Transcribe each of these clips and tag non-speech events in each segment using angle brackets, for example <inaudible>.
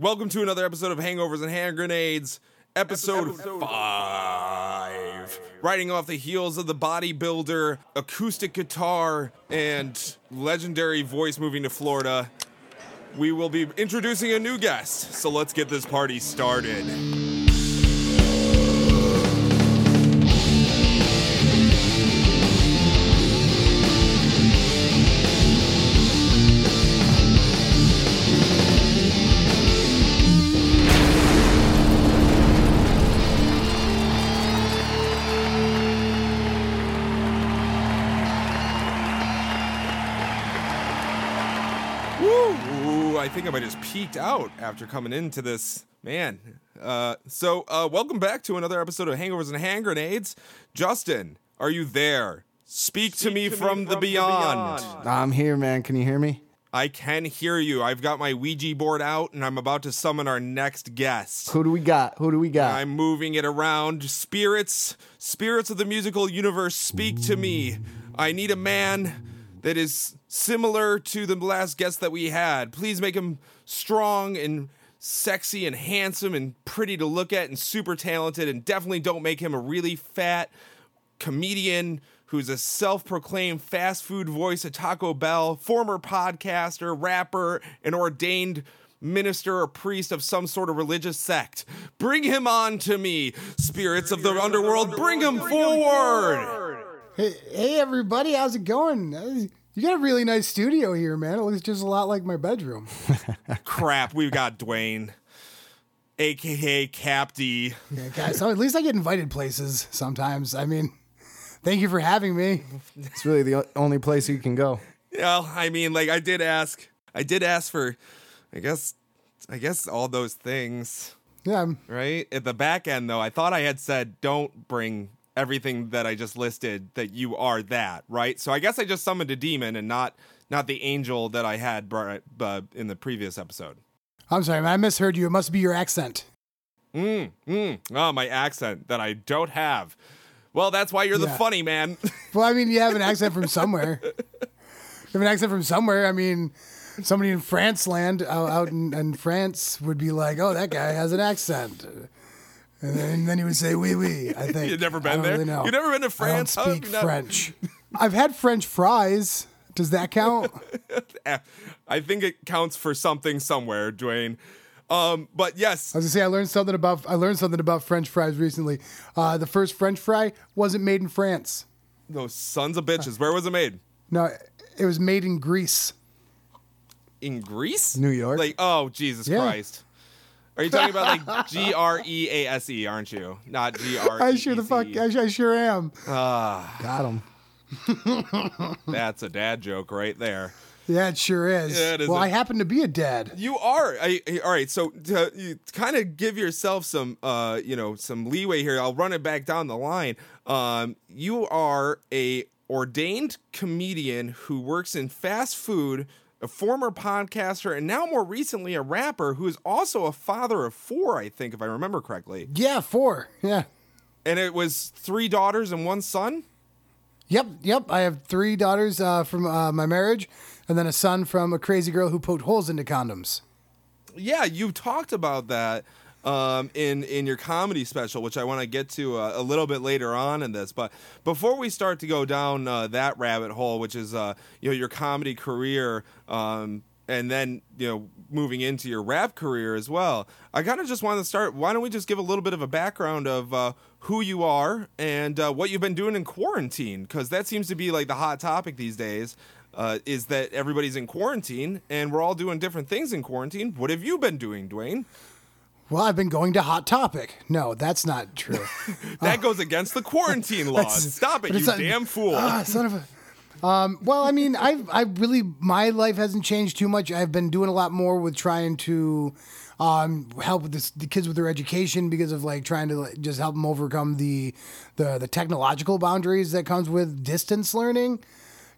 Welcome to another episode of Hangovers and Hand Grenades, episode, five. Riding off the heels of the bodybuilder, acoustic guitar, and legendary voice moving to Florida, we will be introducing a new guest. So let's get this party started. I think might just peeked out after coming into this. Man. Uh, so, uh, welcome back to another episode of Hangovers and Hand Grenades. Justin, are you there? Speak, to me, from, the, beyond. I'm here, man. Can you hear me? I can hear you. I've got my Ouija board out and I'm about to summon our next guest. Who do we got? Who do we got? I'm moving it around. Spirits, spirits of the musical universe, speak to me. I need a man that is similar to the last guest that we had. Please make him strong and sexy and handsome and pretty to look at and super talented. And definitely don't make him a really fat comedian who's a self proclaimed fast food voice at Taco Bell, former podcaster, rapper, and ordained minister or priest of some sort of religious sect. Bring him on to me, spirits of the underworld, bring him forward. Hey, hey, everybody, how's it going? You got a really nice studio here, man. It looks just a lot like my bedroom. <laughs> Crap, we've got Dwayne, aka Capty. Yeah, guys, so at least I get invited places sometimes. I mean, <laughs> thank you for having me. it's really the only place you can go. Well, I mean, like I did ask, I did ask for, I guess, I guess all those things. Yeah, I'm- right? At the back end, though, I thought I had said don't bring everything that I just listed that you are that, right? So I guess I just summoned a demon and not not the angel that I had brought, uh, in the previous episode. I'm sorry. I misheard you. It must be your accent. Mm, mm. Oh, my accent that I don't have. Well, that's why you're the funny man. <laughs> Well, I mean, you have an accent from somewhere. You have an accent from somewhere. I mean, somebody in France land out, out in, in France would be like, "Oh, that guy has an accent," and then, and then he would say, "Oui, oui." I <laughs> think You've never been there? Really. You've never been to France? I don't speak not- French. I've had French fries. Does that count? <laughs> I think it counts for something somewhere, Dwayne. Um, but yes, I was gonna say I learned something about I learned something about French fries recently. Uh, the first French fry wasn't made in France. those sons of bitches. Where was it made? No, it was made in Greece. in Greece? New York? Like, oh Jesus Yeah. Christ. Are you talking about like G R E A S E, aren't you? Not G R E. I sure the fuck I, I sure am. Got him. <laughs> <laughs> That's a dad joke right there. Yeah, it sure is. Yeah, it is well, a- I happen to be a dad. You are. I, I- all right. So to you kind of give yourself some, uh, you know, some leeway here. I'll run it back down the line. Um, you are a ordained comedian who works in fast food, a former podcaster, and now more recently a rapper who is also a father of four. I think, if I remember correctly. Yeah, four. Yeah. And it was three daughters and one son. Yep, yep. I have three daughters uh, from uh, my marriage, and then a son from a crazy girl who poked holes into condoms. Yeah, you talked about that um, in in your comedy special, which I want to get to uh, a little bit later on in this. But before we start to go down uh, that rabbit hole, which is uh, you know your comedy career, um, and then you know moving into your rap career as well, I kind of just want to start. Why don't we just give a little bit of a background of uh, who you are and uh, what you've been doing in quarantine? Because that seems to be like the hot topic these days. Uh, is that everybody's in quarantine and we're all doing different things in quarantine? What have you been doing, Dwayne? Well, I've been going to Hot Topic. No, that's not true. <laughs> That goes against the quarantine <laughs> laws. Stop it, you not- damn fool. Ah, son of a. Um, well, I mean, I've I really my life hasn't changed too much. I've been doing a lot more with trying to um, help with this, the kids with their education because of like trying to like, just help them overcome the the the technological boundaries that comes with distance learning.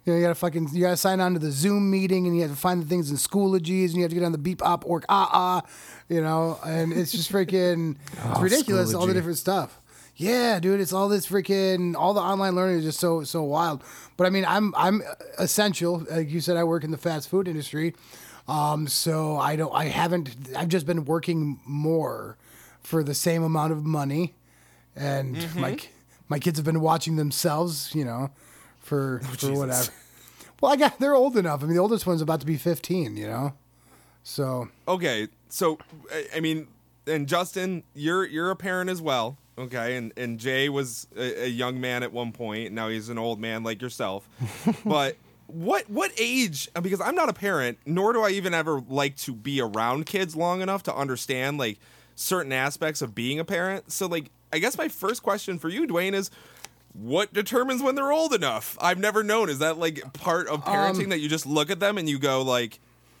You know, you gotta fucking you gotta sign on to the Zoom meeting and you have to find the things in Schoologies and you have to get on the beep op org ah ah, you know, and it's just freaking <laughs> it's ridiculous all the different stuff. Yeah, dude, it's all this freaking all the online learning is just so so wild. But I mean, I'm I'm essential. Like you said, I work in the fast food industry. Um, so I don't. I haven't. I've just been working more for the same amount of money, and my my kids have been watching themselves. You know, for <laughs> oh, for Jesus. whatever. Well, I got. They're old enough. I mean, the oldest one's about to be 15. You know, so Okay, so I- I mean, and Justin, you're you're a parent as well. Okay, and and Jay was a, a young man at one point. Now he's an old man like yourself. <laughs> but what what age? Uh, because I'm not a parent, nor do I even ever like to be around kids long enough to understand like certain aspects of being a parent. So like, I guess my first question for you, Dwayne, is. What determines when they're old enough? I've never known. Is that like part of parenting that you just look at them and you go like,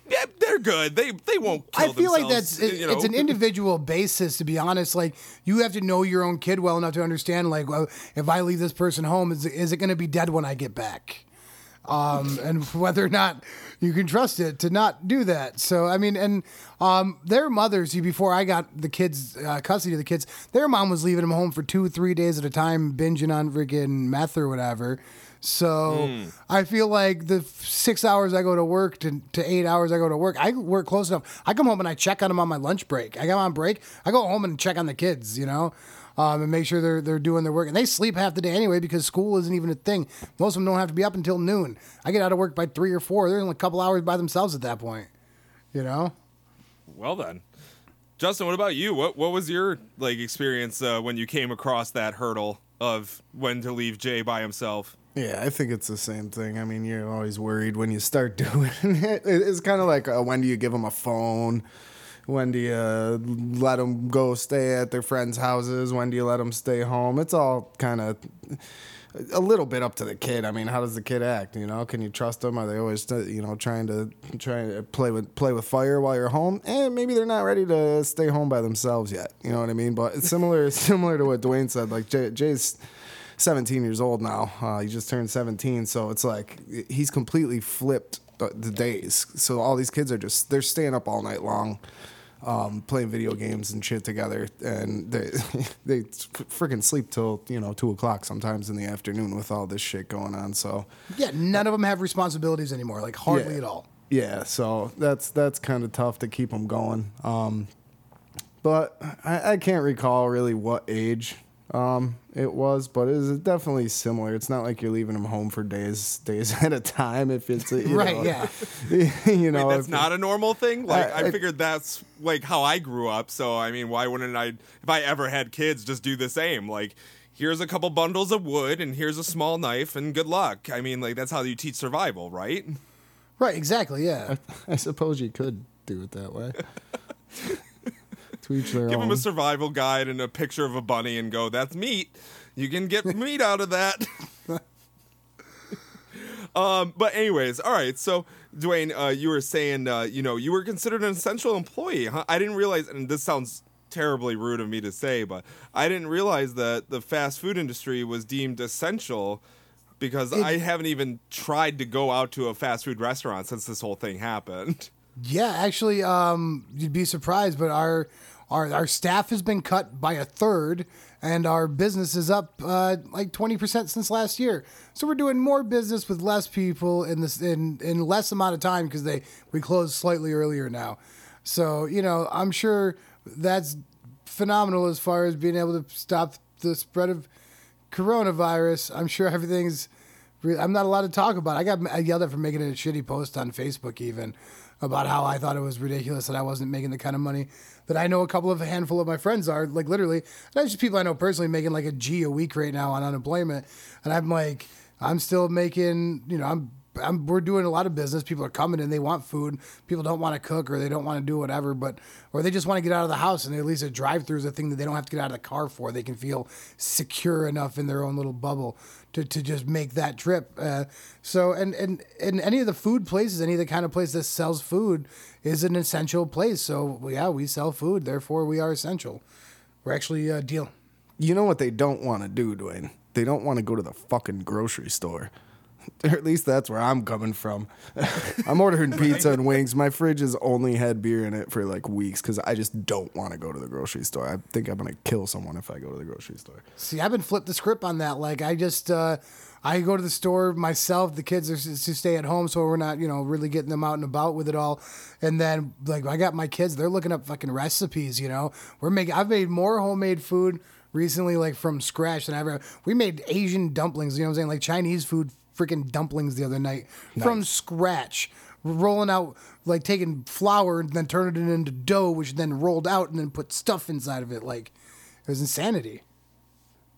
yeah, they're good. They they won't. Kill I feel like that's it, you know? it's an individual basis. To be honest, like you have to know your own kid well enough to understand. Like, well, if I leave this person home, is is it going to be dead when I get back? um, and <laughs> whether or not you can trust it to not do that. So I mean, and um, their mothers. Before I got the kids uh, custody of the kids, their mom was leaving them home for two, three days at a time, binging on freaking meth or whatever. So I feel like the six hours I go to work to, to eight hours I go to work, I work close enough. I come home and I check on them on my lunch break. I go on break, I go home and check on the kids, you know, um, and make sure they're they're doing their work. And they sleep half the day anyway because school isn't even a thing. Most of them don't have to be up until noon. I get out of work by three or four. They're only a couple hours by themselves at that point, you know. Well then, Justin, what about you? What what was your like experience uh, when you came across that hurdle of when to leave Jay by himself? Yeah, I think it's the same thing. I mean, you're always worried when you start <laughs> doing it. It's kind of like uh, when do you give them a phone? When do you let them go stay at their friends' houses? When do you let them stay home? It's all kind of a little bit up to the kid. I mean, how does the kid act? You know, can you trust them? Are they always, uh, you know, trying to trying to play with play with fire while you're home? And maybe they're not ready to stay home by themselves yet. You know what I mean? But it's similar <laughs> similar to what Dwayne said. Like Jay, Jay's 17 years old now. Uh, he just turned 17, so it's like he's completely flipped the, the days. So all these kids are just they're staying up all night long, um, playing video games and shit together, and they <laughs> they freaking sleep till you know two o'clock sometimes in the afternoon with all this shit going on. So Yeah, none of them have responsibilities anymore, like hardly Yeah. at all. yeah, so that's that's kind of tough to keep them going. Um, but I, I can't recall really what age um, it was, but it is definitely similar. It's not like you're leaving them home for days days <laughs> at a time. If it's you <laughs> Right, know, yeah. <laughs> you know, Wait, that's if- not a normal thing. Like I- I, I- figured that's like how I grew up. So I mean, why wouldn't I? If I ever had kids, just do the same. Like. Here's a couple bundles of wood and here's a small knife and good luck. I mean, like that's how you teach survival, right? Right, exactly. Yeah. I suppose you could do it that way. To each their Give own. them a survival guide and a picture of a bunny and go, that's meat. You can get <laughs> meat out of that. <laughs> um, but anyways, all right. So Dwayne, uh, you were saying, uh, you know, you were considered an essential employee. Huh? I didn't realize, and this sounds terribly rude of me to say, but I didn't realize that the fast food industry was deemed essential because I haven't even tried to go out to a fast food restaurant since this whole thing happened. Yeah, actually, um, you'd be surprised, but our our our staff has been cut by a third, and our business is up uh, like twenty percent since last year. So we're doing more business with less people in this in in less amount of time because they we closed slightly earlier now. So you know, I'm sure that's phenomenal as far as being able to stop the spread of coronavirus. I'm sure everything's. I'm not allowed to talk about. It. I got I yelled at for making a shitty post on Facebook even about how I thought it was ridiculous that I wasn't making the kind of money that I know a couple of a handful of my friends are. Like literally, that's just people I know personally making like a G a week right now on unemployment, and I'm like, I'm still making. You know, I'm. I'm, we're doing a lot of business. People are coming and they want food. People don't want to cook or they don't want to do whatever, but or they just want to get out of the house. And at least a drive-through is a thing that they don't have to get out of the car for. They can feel secure enough in their own little bubble to, to just make that trip. Uh, so and and and any of the food places, any of the kind of place that sells food is an essential place. So yeah, we sell food. Therefore, we are essential. We're actually uh, deal. You know what they don't want to do, Dwayne? They don't want to go to the fucking grocery store. <laughs> Or at least that's where I'm coming from. <laughs> I'm ordering pizza and wings. My fridge has only had beer in it for like weeks because I just don't want to go to the grocery store. I think I'm gonna kill someone if I go to the grocery store. See, I've been flipped the script on that. Like, I just, uh, I go to the store myself. The kids are to stay at home, so we're not, you know, really getting them out and about with it all. And then, like, I got my kids; they're looking up fucking recipes. You know, we're making. I've made more homemade food recently, like from scratch, than I ever. We made Asian dumplings. You know what I'm saying? Like Chinese food, freaking dumplings the other night from scratch. Rolling out, like taking flour and then turning it into dough, which then rolled out and then put stuff inside of it. Like, it was insanity.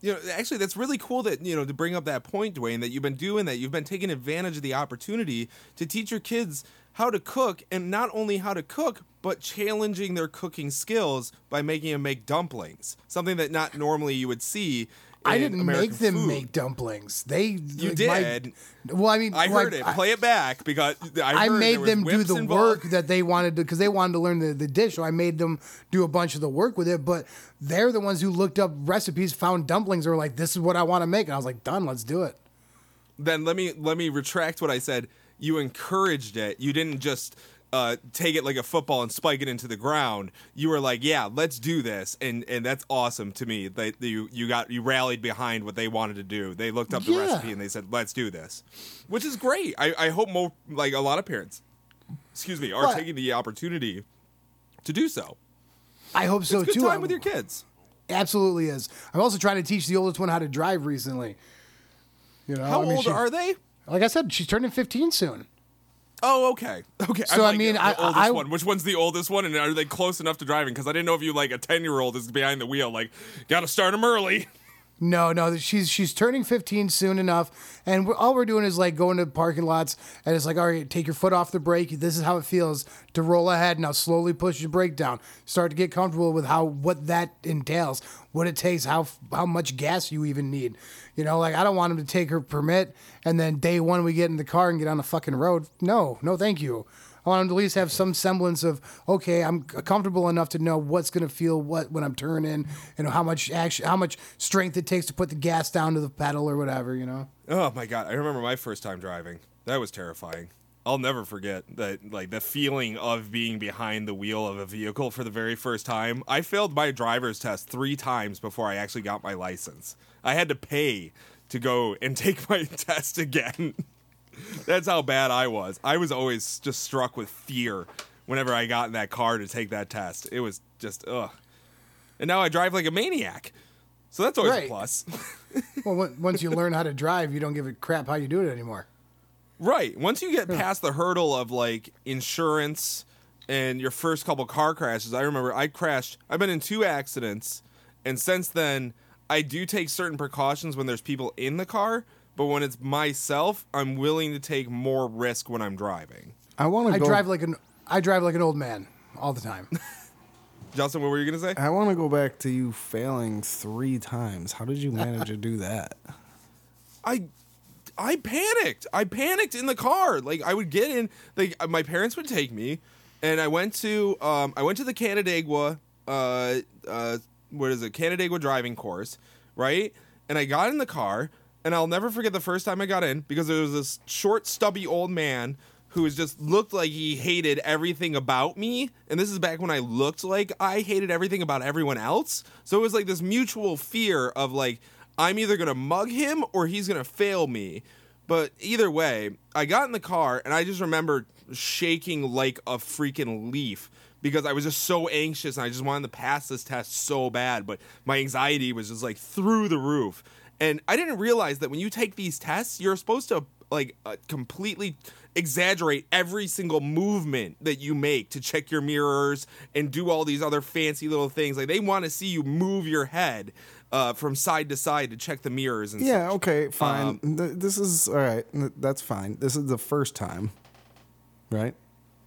You know, actually, that's really cool that, you know, to bring up that point, Dwayne, that you've been doing that. You've been taking advantage of the opportunity to teach your kids how to cook and not only how to cook, but challenging their cooking skills by making them make dumplings. Something that not normally you would see. I didn't American make them food. make dumplings. They You like, my- did. well, I mean, I heard it. Play it back because I, I made them do the involved. work that they wanted to because they wanted to learn the, the dish. So I made them do a bunch of the work with it. But they're the ones who looked up recipes, found dumplings, and were like, "This is what I want to make." And I was like, "Done. Let's do it." then let me let me retract what I said. You encouraged it. You didn't just uh, take it like a football and spike it into the ground. You were like, "Yeah, let's do this," and and that's awesome to me. That you you got you rallied behind what they wanted to do. They looked up the Yeah. recipe and they said, "Let's do this," which is great. I I hope more like a lot of parents, excuse me, are taking the opportunity to do so. I hope so It's good too. time with your kids. Absolutely is. I'm also trying to teach the oldest one how to drive recently. You know, How I mean, old she- are they? Like I said, she's turning 15 soon. Oh, okay, <laughs> okay. So, I mean, the I- oldest I- one. Which one's the oldest one, and are they close enough to driving? Because I didn't know if you like a ten year old is behind the wheel. Like, gotta start them early. <laughs> No, no, she's she's turning 15 soon enough, and we're, all we're doing is like going to parking lots, and it's like, all right, take your foot off the brake. This is how it feels to roll ahead. Now slowly push your brake down. Start to get comfortable with how what that entails, what it takes, how how much gas you even need. You know, like I don't want him to take her permit, and then day one we get in the car and get on the fucking road. No, no, thank you. I want him to at least have some semblance of okay, I'm comfortable enough to know what's gonna feel what when I'm turning, you know how much action, how much strength it takes to put the gas down to the pedal or whatever, you know. Oh my god, I remember my first time driving. That was terrifying. I'll never forget that like the feeling of being behind the wheel of a vehicle for the very first time. I failed my driver's test 3 times before I actually got my license. I had to pay to go and <laughs> take my test again. That's how bad I was. I was always just struck with fear whenever I got in that car to take that test. It was just ugh. And now I drive like a maniac. So that's always Right. a plus. <laughs> Well, once you learn how to drive, you don't give a crap how you do it anymore. Right. Once you get past the hurdle of like insurance and your first couple car crashes, I remember I crashed. I've been in two accidents, and since then, I do take certain precautions when there's people in the car. But when it's myself, I'm willing to take more risk when I'm driving. I want to I go. drive like an I drive like an old man all the time. <laughs> Justin, what were you gonna say? I want to go back to you failing three times. How did you manage to do that? <laughs> I I panicked. I panicked in the car. Like I would get in. Like my parents would take me, and I went to um I went to the Canandaigua uh uh what is it Canandaigua driving course, right? And I got in the car, and I'll never forget the first time I got in because there was this short, stubby old man who was just looked like he hated everything about me. And this is back when I looked like I hated everything about everyone else. So it was like this mutual fear of like, I'm either gonna mug him or he's gonna fail me. But either way, I got in the car and I just remember shaking like a freaking leaf because I was just so anxious and I just wanted to pass this test so bad. But my anxiety was just like through the roof. And I didn't realize that when you take these tests, you're supposed to like uh, completely exaggerate every single movement that you make to check your mirrors and do all these other fancy little things. Like they want to see you move your head uh, from side to side to check the mirrors and Yeah, such. okay, fine. Um, Th- this is all right. Th- That's fine. This is the first time, right?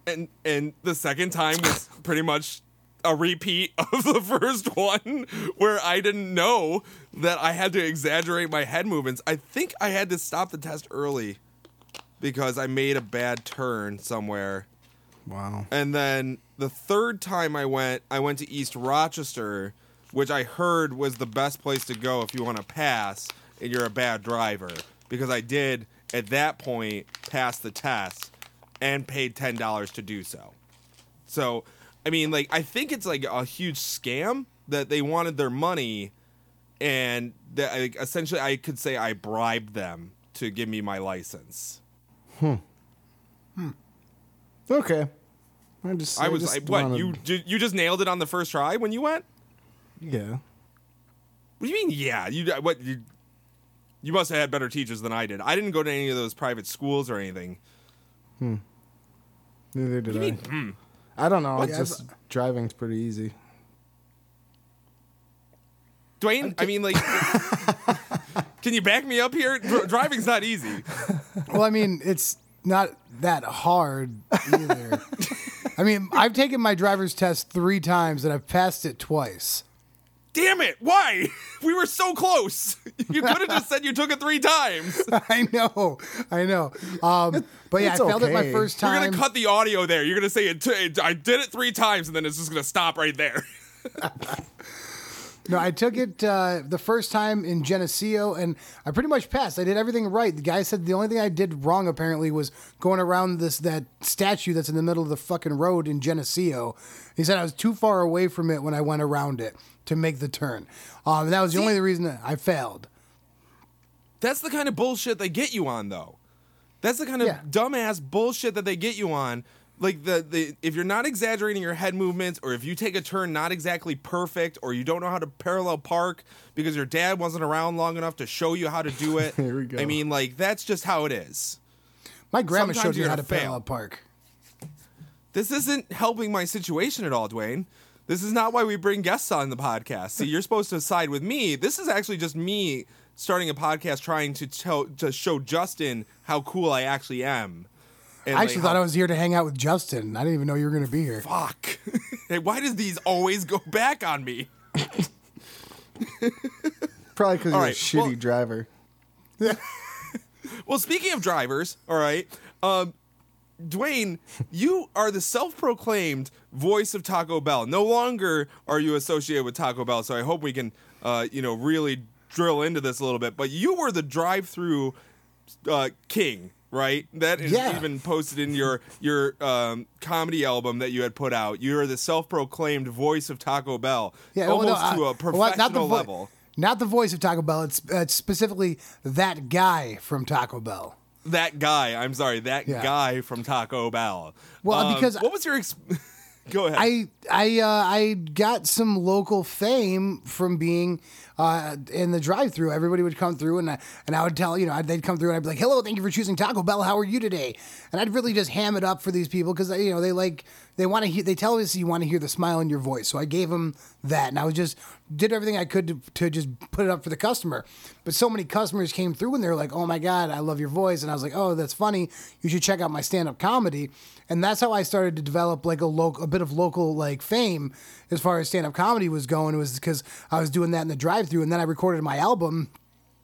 And and the second time was pretty much a repeat <laughs> of the first one where I didn't know that I had to exaggerate my head movements. I think I had to stop the test early because I made a bad turn somewhere. Wow. And then the third time I went, I went to East Rochester, which I heard was the best place to go if you want to pass and you're a bad driver. Because I did at that point pass the test and paid ten dollars to do so. So, I mean, like I think it's like a huge scam that they wanted their money, and that like, essentially I could say I bribed them to give me my license. Hmm. Hmm. Okay. I just. I was just I, what wanted- you you just nailed it on the first try when you went. Yeah. What do you mean? Yeah, you what you you must have had better teachers than I did. I didn't go to any of those private schools or anything. Neither did you I. mean, hmm. I don't know. Yeah, It's just driving's pretty easy. Dwayne, I mean, like, <laughs> can you back me up here? Dr- driving's not easy. Well, I mean, it's not that hard either. <laughs> I mean, I've taken my driver's test three times and I've passed it twice. Damn it! Why? <laughs> We were so close. <laughs> You could have just said you took it three times. <laughs> I know, I know. Um, but yeah, It's I failed it my first time. We're gonna cut the audio there. You're gonna say it. T- I did it three times, and then it's just gonna stop right there. No, I took it uh, the first time in Geneseo, and I pretty much passed. I did everything right. The guy said the only thing I did wrong apparently was going around this that statue that's in the middle of the fucking road in Geneseo. He said I was too far away from it when I went around it to make the turn. Um, that was the See- only reason that I failed. That's the kind of bullshit they get you on, though. That's the kind of Yeah. dumbass bullshit that they get you on. Like the, the if you're not exaggerating your head movements, or if you take a turn not exactly perfect, or you don't know how to parallel park because your dad wasn't around long enough to show you how to do <laughs> it. Here we go. I mean, like that's just how it is. My grandma Sometimes showed me how to fail. parallel park. This isn't helping my situation at all, Dwayne. This is not why we bring guests on the podcast. See, you're supposed to side with me. This is actually just me starting a podcast trying to tell to show Justin how cool I actually am. And, I like, actually how- thought I was here to hang out with Justin. I didn't even know you were going to be here. fuck. <laughs> hey, why does these always go back on me? Probably because you're right, a shitty well- driver. <laughs> Well, speaking of drivers, all right, um, Dwayne, you are the self-proclaimed voice of Taco Bell. No longer are you associated with Taco Bell, so I hope we can, uh, you know, really drill into this a little bit. But you were the drive-through uh, king, right? That is Yeah. even posted in your your um, comedy album that you had put out. You are the self-proclaimed voice of Taco Bell, well, no, almost to a well, professional the vo- level. Not the voice of Taco Bell. It's, uh, it's specifically that guy from Taco Bell. That guy, I'm sorry, that Yeah. guy from Taco Bell. Well, Um, because- what was your? Ex- <laughs> Go ahead. I I uh, I got some local fame from being uh, in the drive-through. Everybody would come through, and I, and I would tell you know they'd come through, and I'd be like, "Hello, thank you for choosing Taco Bell. How are you today?" And I'd really just ham it up for these people because you know they like they want to hear they tell us you want to hear the smile in your voice. So I gave them that, and I was just did everything I could to, to just put it up for the customer. But so many customers came through, and they were like, "Oh my god, I love your voice," and I was like, "Oh, that's funny. You should check out my stand-up comedy." And that's how I started to develop like a local, a bit of local like fame as far as stand-up comedy was going. It was because I was doing that in the drive-through, and then I recorded my album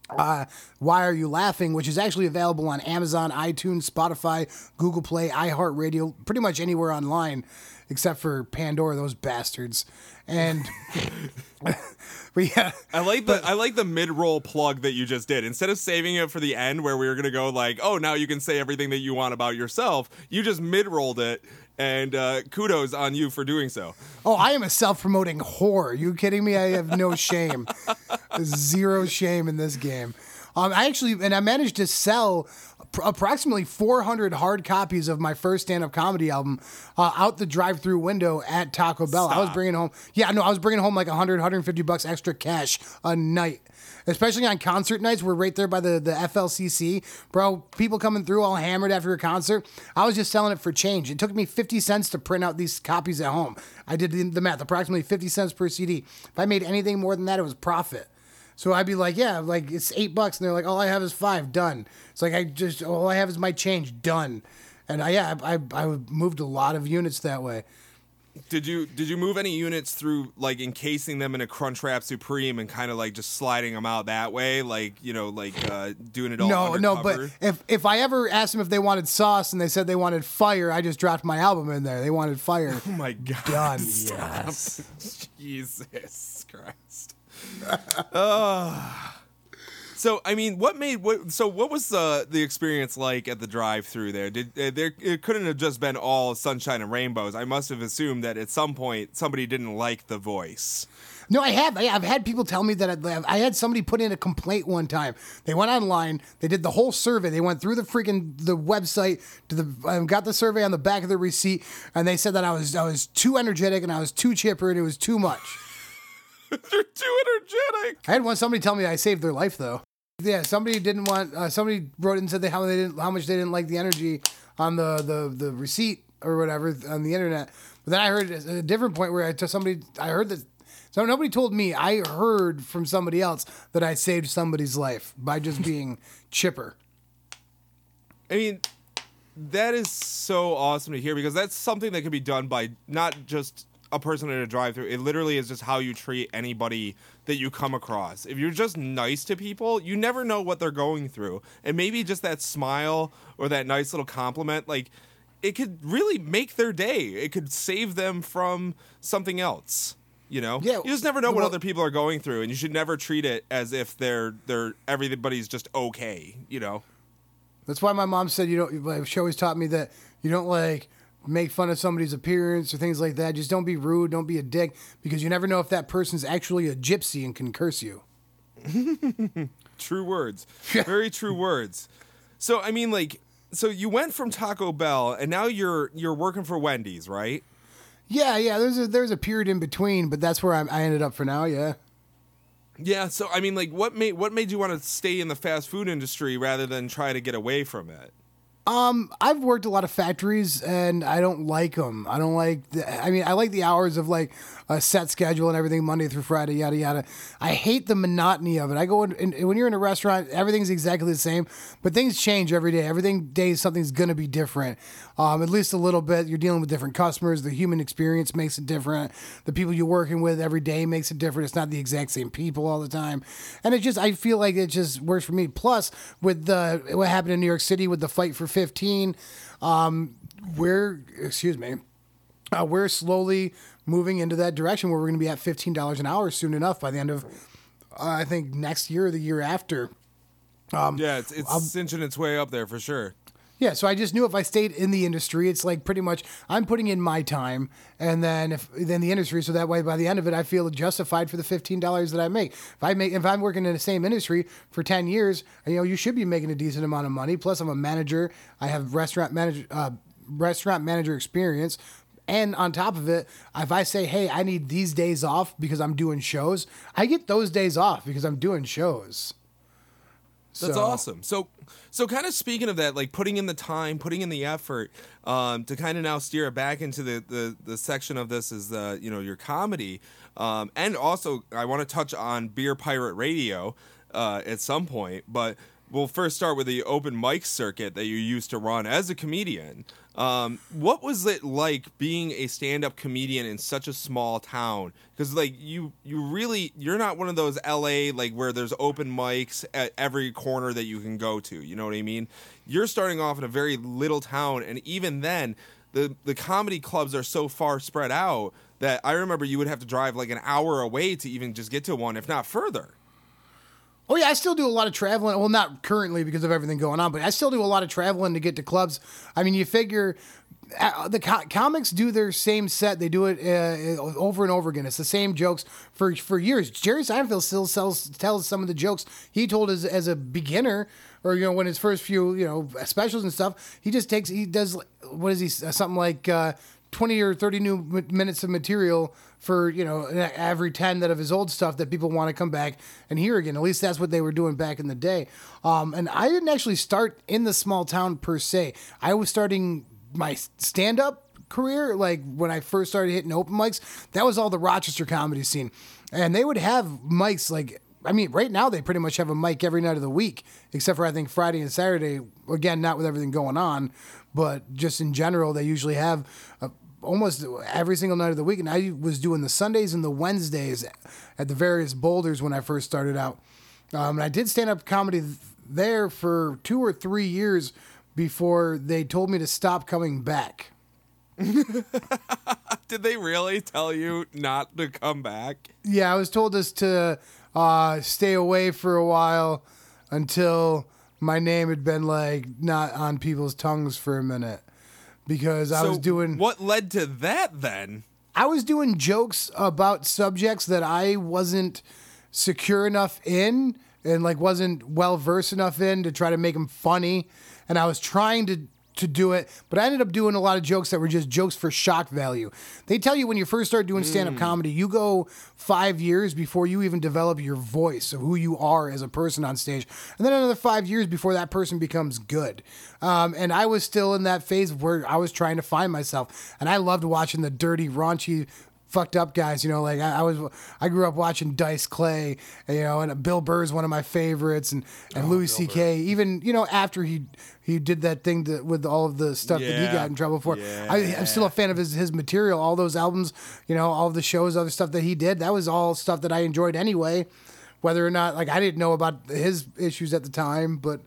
uh, Why Are You Laughing, which is actually available on Amazon, iTunes, Spotify, Google Play, iHeartRadio, pretty much anywhere online except for Pandora, those bastards. And <laughs> <laughs> <laughs> but yeah, I like the I like the mid roll plug that you just did. Instead of saving it for the end where we were gonna go like, oh, now you can say everything that you want about yourself. You just mid rolled it, and uh, kudos on you for doing so. oh, I am a self-promoting whore. Are you kidding me? I have no shame, <laughs> zero shame in this game. Um, I actually, and I managed to sell approximately 400 hard copies of my first stand-up comedy album uh, out the drive-through window at Taco Bell. I was bringing home, yeah, no, I was bringing home like 100, 150 bucks extra cash a night. Especially on concert nights, we're right there by the, the FLCC. Bro, people coming through all hammered after a concert. I was just selling it for change. It took me 50 cents to print out these copies at home. I did the, the math, approximately 50 cents per CD. If I made anything more than that, it was profit. So I'd be like, yeah, like it's eight bucks, and they're like, all I have is five, done. It's like I just all I have is my change, done. And I, yeah, I, I, I moved a lot of units that way. Did you did you move any units through like encasing them in a Crunchwrap Supreme and kind of like just sliding them out that way, like you know, like uh, doing it all? No, no, but if if I ever asked them if they wanted sauce and they said they wanted fire, I just dropped my album in there. They wanted fire. oh my god, Done. Stop. Yes. <laughs> Jesus Christ. Oh. <laughs> So I mean, what made what? So what was the the experience like at the drive-through there? Did uh, there? It couldn't have just been all sunshine and rainbows. I must have assumed that at some point somebody didn't like the voice. No, I have. I, have had people tell me that I, I had somebody put in a complaint one time. They went online. They did the whole survey. They went through the freaking the website to the um, got the survey on the back of the receipt, and they said that I was I was too energetic and I was too chipper and it was too much. <laughs> You're too energetic. I had one somebody tell me I saved their life though. Yeah, somebody didn't want. Uh, somebody wrote and said they, how they didn't how much they didn't like the energy on the the the receipt or whatever on the internet. But then I heard at a different point where I told somebody I heard that. So nobody told me. I heard from somebody else that I saved somebody's life by just <laughs> being chipper. I mean, that is so awesome to hear because that's something that can be done by not just a person in a drive-through. It literally is just how you treat anybody that you come across. If you're just nice to people, you never know what they're going through. And maybe just that smile or that nice little compliment like it could really make their day. It could save them from something else. You know, Yeah, you just never know what other people are going through, and you should never treat it as if they're they're everybody's just okay. You know, That's why my mom said you don't. like, She always taught me that you don't like make fun of somebody's appearance or things like that. Just don't be rude. Don't be a dick because you never know if that person's actually a gypsy and can curse you. <laughs> True words. <laughs> Very true words. So I mean like so you went from Taco Bell and now you're you're working for Wendy's, right? Yeah, yeah. There's a there's a period in between, but that's where I, I ended up for now. Yeah. Yeah, so I mean like what made what made you want to stay in the fast food industry rather than try to get away from it? Um, I've worked a lot of factories and I don't like them. I don't like. The, I mean, I like the hours of like a set schedule and everything Monday through Friday, yada yada. I hate the monotony of it. I go in, and when you're in a restaurant, everything's exactly the same, but things change every day. Everything day something's gonna be different, um, at least a little bit. You're dealing with different customers. The human experience makes it different. The people you're working with every day makes it different. It's not the exact same people all the time, and it just I feel like it just works for me. Plus, with the what happened in New York City with the fight for 15, um, we're excuse me uh, we're slowly moving into that direction where we're going to be at fifteen dollars an hour soon enough by the end of uh, I think next year or the year after. Yeah, it's it's cinching its way up there for sure. Yeah, so I just knew if I stayed in the industry, it's like pretty much I'm putting in my time, and then if then the industry, so that way by the end of it, I feel justified for the fifteen dollars that I make. If I make if I'm working in the same industry for ten years, you know, you should be making a decent amount of money. Plus, I'm a manager. I have restaurant manager uh, restaurant manager experience. And on top of it, if I say, "Hey, I need these days off because I'm doing shows," I get those days off because I'm doing shows. That's So- awesome. So, so kind of speaking of that, like putting in the time, putting in the effort, um, to kind of now steer it back into the the, the section of this is the you know your comedy, um, and also I want to touch on Beer Pirate Radio uh, at some point, but we'll first start with the open mic circuit that you used to run as a comedian. Um, what was it like being a stand-up comedian in such a small town? Because like you, you really, you're not one of those LA like where there's open mics at every corner that you can go to. You know what I mean? You're starting off in a very little town, and even then, the the comedy clubs are so far spread out that I remember you would have to drive like an hour away to even just get to one, if not further. Oh yeah, I still do a lot of traveling. Well, not currently because of everything going on, but I still do a lot of traveling to get to clubs. I mean, you figure uh, the co- comics do their same set; they do it uh, over and over again. It's the same jokes for for years. Jerry Seinfeld still sells tells some of the jokes he told as as a beginner, or you know, when his first few you know specials and stuff. He just takes he does what is he something like. Uh, 20 or 30 new minutes of material for you know every 10 that of his old stuff that people want to come back and hear again. At least that's what they were doing back in the day. Um, and i didn't actually start in the small town per se. I was starting my stand-up career like when i first started hitting open mics. That was all the rochester comedy scene. And they would have mics like I mean, right now they pretty much have a mic every night of the week, except for I think Friday and Saturday. Again, not with everything going on, but just in general, they usually have uh almost every single night of the week. And I was doing the Sundays and the Wednesdays at the various boulders when I first started out. Um, and I did stand up comedy there for two or three years before they told me to stop coming back. <laughs> Did they really tell you not to come back? Yeah, I was told us to uh, stay away for a while. until my name had been like not on people's tongues for a minute because I so was doing what led to that then? I was doing jokes about subjects that I wasn't secure enough in and like wasn't well versed enough in to try to make them funny and I was trying to to do it, but I ended up doing a lot of jokes that were just jokes for shock value. They tell you when you first start doing stand up comedy, you go five years before you even develop your voice of who you are as a person on stage, and then another five years before that person becomes good. Um, and I was still in that phase where I was trying to find myself, and I loved watching the dirty, raunchy fucked up guys. You know, like I, I, was, I grew up watching Dice Clay, you know, and Bill Burr's one of my favorites, and and oh, Louis C.K. Even you know after he he did that thing to, with all of the stuff that he got in trouble for. I, I'm still a fan of his his material, all those albums, you know, all the shows, other stuff that he did. That was all stuff that I enjoyed anyway. Whether or not, like, I didn't know about his issues at the time, but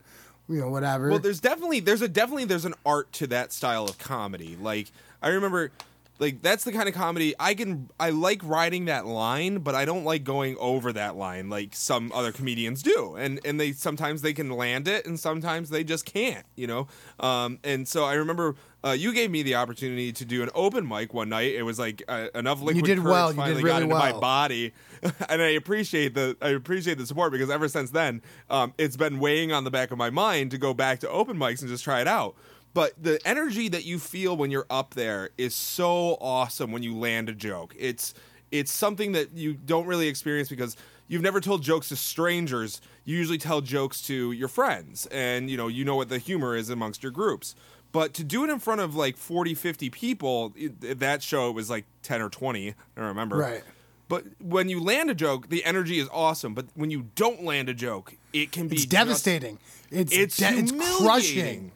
you know, whatever. Well, there's definitely there's a definitely there's an art to that style of comedy. Like I remember like that's the kind of comedy I can I like riding that line, but I don't like going over that line like some other comedians do. And and they sometimes they can land it and sometimes they just can't, you know. Um and so I remember uh, you gave me the opportunity to do an open mic one night. It was like uh, enough liquid did courage well. You did really got into my well. body, <laughs> and I appreciate the I appreciate the support because ever since then, um, it's been weighing on the back of my mind to go back to open mics and just try it out. But the energy that you feel when you're up there is so awesome when you land a joke. It's it's something that you don't really experience because you've never told jokes to strangers. You usually tell jokes to your friends and you know you know what the humor is amongst your groups. But to do it in front of like 40, 50 people, it, that show was like 10 or 20, I don't remember. Right. But when you land a joke, the energy is awesome. But when you don't land a joke, it can be it's just- devastating. It's it's de- it's crushing.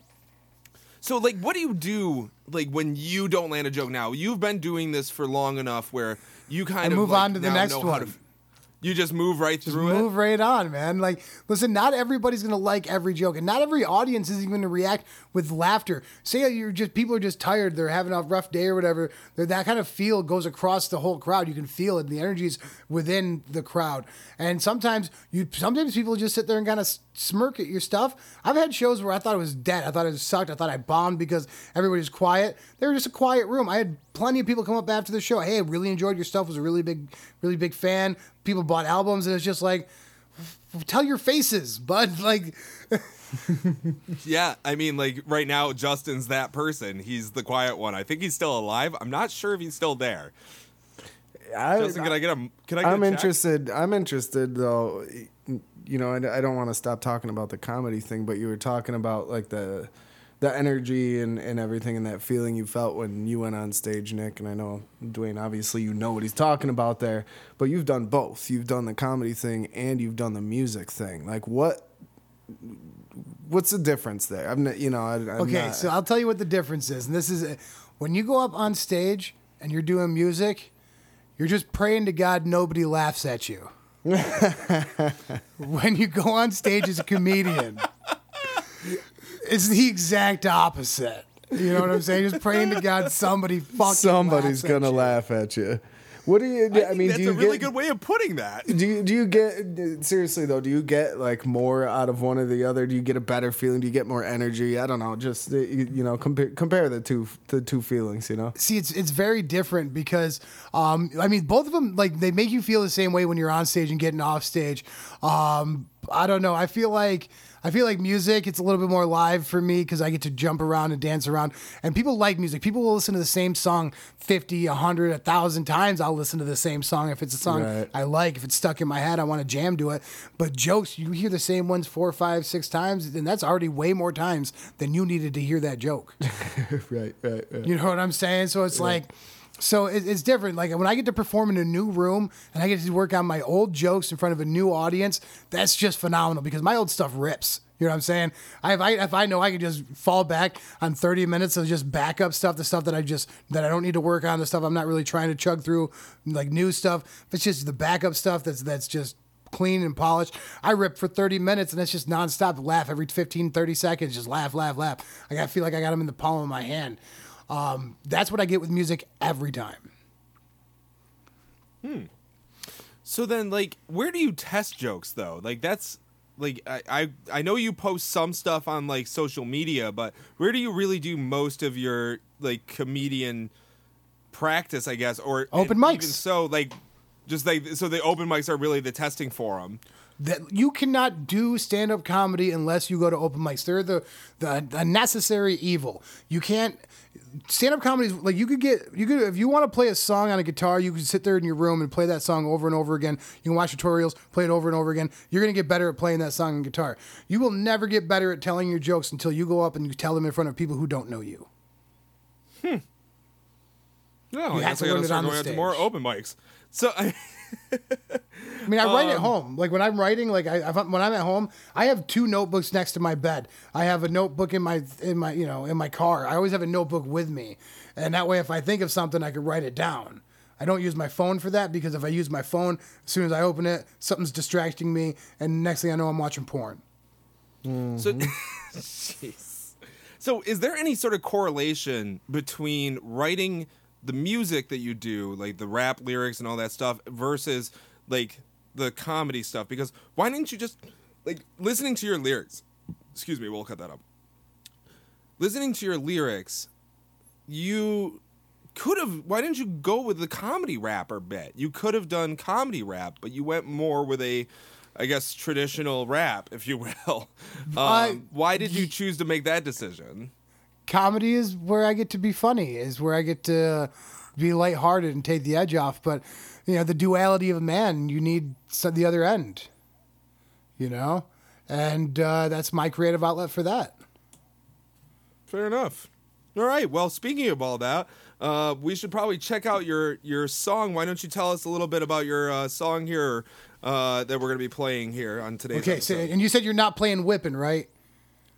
So, like, what do you do, like, when you don't land a joke? Now, you've been doing this for long enough where you kind I of move like, on to the next how to- one. You just move right Just through move it. Move right on, man. Like, listen, not everybody's gonna like every joke, and not every audience is even gonna react with laughter. Say you're just people are just tired, they're having a rough day or whatever. That kind of feel goes across the whole crowd. You can feel it. The energy is within the crowd, and sometimes you sometimes people just sit there and kind of smirk at your stuff. I've had shows where I thought it was dead. I thought it sucked. I thought I bombed because everybody was quiet. They were just a quiet room. I had plenty of people come up after the show. Hey, I really enjoyed your stuff. Was a really big, really big fan. People bought albums, and it's just like, tell your faces, bud. <laughs> Like, Yeah, I mean, like right now, Justin's that person. He's the quiet one. I think he's still alive. I'm not sure if he's still there. I, Justin, can I get a? Can I? Get I'm a interested. I'm interested though. You know, I, I don't want to stop talking about the comedy thing, but you were talking about like the the energy and, and everything and that feeling you felt when you went on stage, Nick. And I know Dwayne, obviously, you know what he's talking about there, but you've done both. You've done the comedy thing and you've done the music thing. Like what? What's the difference there? I'm not, you know, I, I'm okay, not- so I'll tell you what the difference is, and this is when you go up on stage and you're doing music, you're just praying to God nobody laughs at you. <laughs> when you go on stage as a comedian, <laughs> it's the exact opposite. You know what I'm saying? Just praying to God somebody fucking somebody's laughs gonna you. laugh at you. What do you? I, I, think mean, that's do you a really get, good way of putting that. Do you do you get seriously though? Do you get like more out of one or the other? Do you get a better feeling? Do you get more energy? I don't know. Just you, you know, compare compare the two the two feelings. You know. See, it's it's very different because um, I mean, both of them like they make you feel the same way when you're on stage and getting off stage. Um, I don't know. I feel like I feel like music. It's a little bit more live for me because I get to jump around and dance around. And people like music. People will listen to the same song 50, 100, 1,000 times. I'll listen to the same song if it's a song Right. I like. If it's stuck in my head, I want to jam to it. But jokes, you hear the same ones four, five, six times, and that's already way more times than you needed to hear that joke. <laughs> right, right, right. You know what I'm saying? So it's like, so it, it's different. Like when I get to perform in a new room and I get to work on my old jokes in front of a new audience, that's just phenomenal because my old stuff rips. You know what I'm saying? I, if I if I know I can just fall back on 30 minutes of just backup stuff, the stuff that I just that I don't need to work on, the stuff I'm not really trying to chug through, like new stuff. If it's just the backup stuff that's that's just clean and polished. I rip for 30 minutes and it's just nonstop laugh every 15, 30 seconds. Just laugh, laugh, laugh. I feel like I got them in the palm of my hand. Um, that's what I get with music every time. Hmm. So then, like, where do you test jokes though? Like, that's like I, I I know you post some stuff on like social media, but where do you really do most of your like comedian practice? I guess or Open mics. So, like just like so, the open mics are really the testing forum. That you cannot do stand up comedy unless you go to open mics. They're the the, the necessary evil. You can't stand up comedy is like you could get you could if you want to play a song on a guitar, you could sit there in your room and play that song over and over again. You can watch tutorials, play it over and over again. You're gonna get better at playing that song on guitar. You will never get better at telling your jokes until you go up and you tell them in front of people who don't know you. Hmm. No, You I have to learn it on the to more open mics. So I, <laughs> <laughs> I mean, I write at um, home. Like when I'm writing, like I, I'm- when I'm at home, I have two notebooks next to my bed. I have a notebook in my in my you know in my car. I always have a notebook with me, and that way, if I think of something, I could write it down. I don't use my phone for that because if I use my phone, as soon as I open it, something's distracting me, and next thing I know, I'm watching porn. So, <laughs> Jeez. so is there any sort of correlation between writing the music that you do, like the rap lyrics and all that stuff, versus like the comedy stuff? Because why didn't you just like listening to your lyrics? Excuse me, we'll cut that up. Listening to your lyrics, you could have. Why didn't you go with the comedy rapper bit? You could have done comedy rap, but you went more with a. I guess traditional rap, if you will. Um, I- why did you choose to make that decision? Comedy is where I get to be funny, is where I get to be lighthearted and take the edge off. But you know, the duality of a man, you need the other end. You know, and uh, that's my creative outlet for that. Fair enough. All right. Well, speaking of all that, uh, we should probably check out your your song. Why don't you tell us a little bit about your uh, song here uh, that we're going to be playing here on today's Okay, so, and you said you're not playing whipping, right?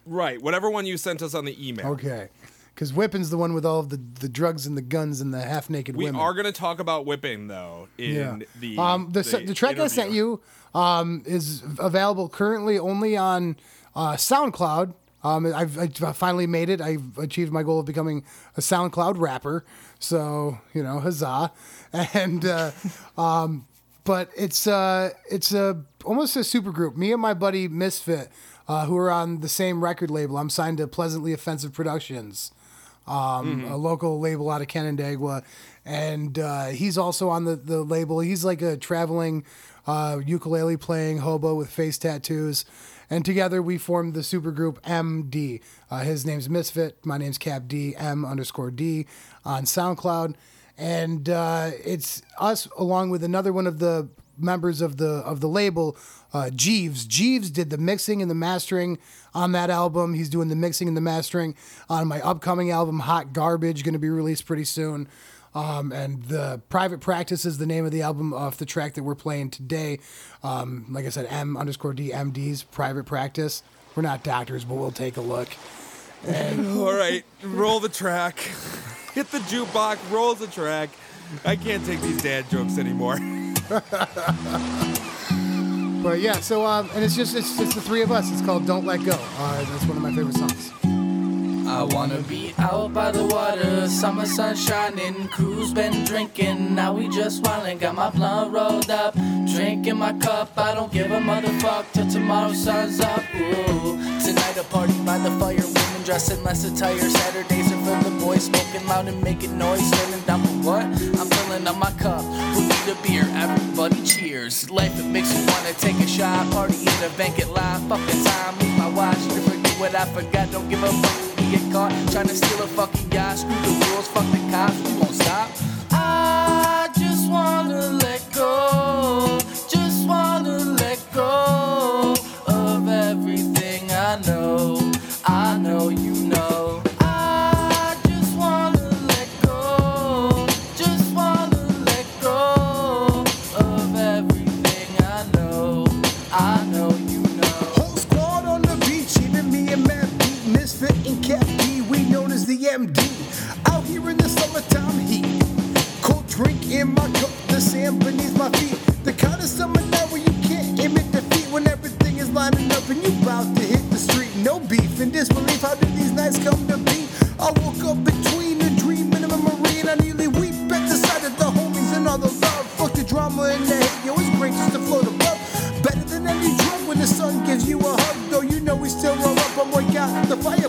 Right. Whatever one you sent us on the email. Okay, because whipping's the one with all of the, the drugs and the guns and the half naked women. We women. are going to talk about whipping though in Yeah. the um the the, the track I sent you um is available currently only on uh, SoundCloud. Um, I've, I've finally made it. I've achieved my goal of becoming a SoundCloud rapper. So you know, huzzah! <laughs> And uh, um, but it's uh it's a almost a super group. Me and my buddy Misfit, uh, who are on the same record label. I'm signed to Pleasantly Offensive Productions um, a local label out of Canandaigua, and uh, he's also on the, the label. He's like a traveling uh, ukulele playing hobo with face tattoos, and together we formed the supergroup MD. Uh, his name's Misfit. My name's Cap D M underscore D on SoundCloud, and uh, it's us along with another one of the members of the of the label, uh, Jeeves. Jeeves did the mixing and the mastering on that album. He's doing the mixing and the mastering on my upcoming album, Hot Garbage, going to be released pretty soon. Um, and the Private Practice is the name of the album off the track that we're playing today. Um, like I said, M underscore D MD's Private Practice. We're not doctors, but we'll take a look. <laughs> All right, roll the track. <laughs> Hit the jukebox, roll the track. I can't take these dad jokes anymore. <laughs> But yeah, so um, and it's just it's just the three of us. It's called Don't Let Go. Uh, that's one of my favorite songs. I wanna be out by the water, summer sun shining, crew's been drinking, now we just wildin', got my blunt rolled up, drink in my cup, I don't give a motherfuck till tomorrow sun's up, ooh. Tonight a party by the fire, women dressed in less attire, Saturdays are for the boys, smoking loud and making noise, standing down for what? I'm filling up my cup, who a beer, everybody cheers, life it makes me wanna take a shot, party in the at live, fucking time, lose my watch, to forget what I forgot, don't give a fuck we get caught trying to steal a fucking yacht. Screw the rules, fuck the cops, we won't stop. I just wanna let disbelief, how did these nights come to be? I woke up between a dream and a memory, and I nearly weep at the sight of the homies and all the love. Fuck the drama and the hate. Yo, it's great just to float above. Better than any drug when the sun gives you a hug. Though you know we still roll up work out the fire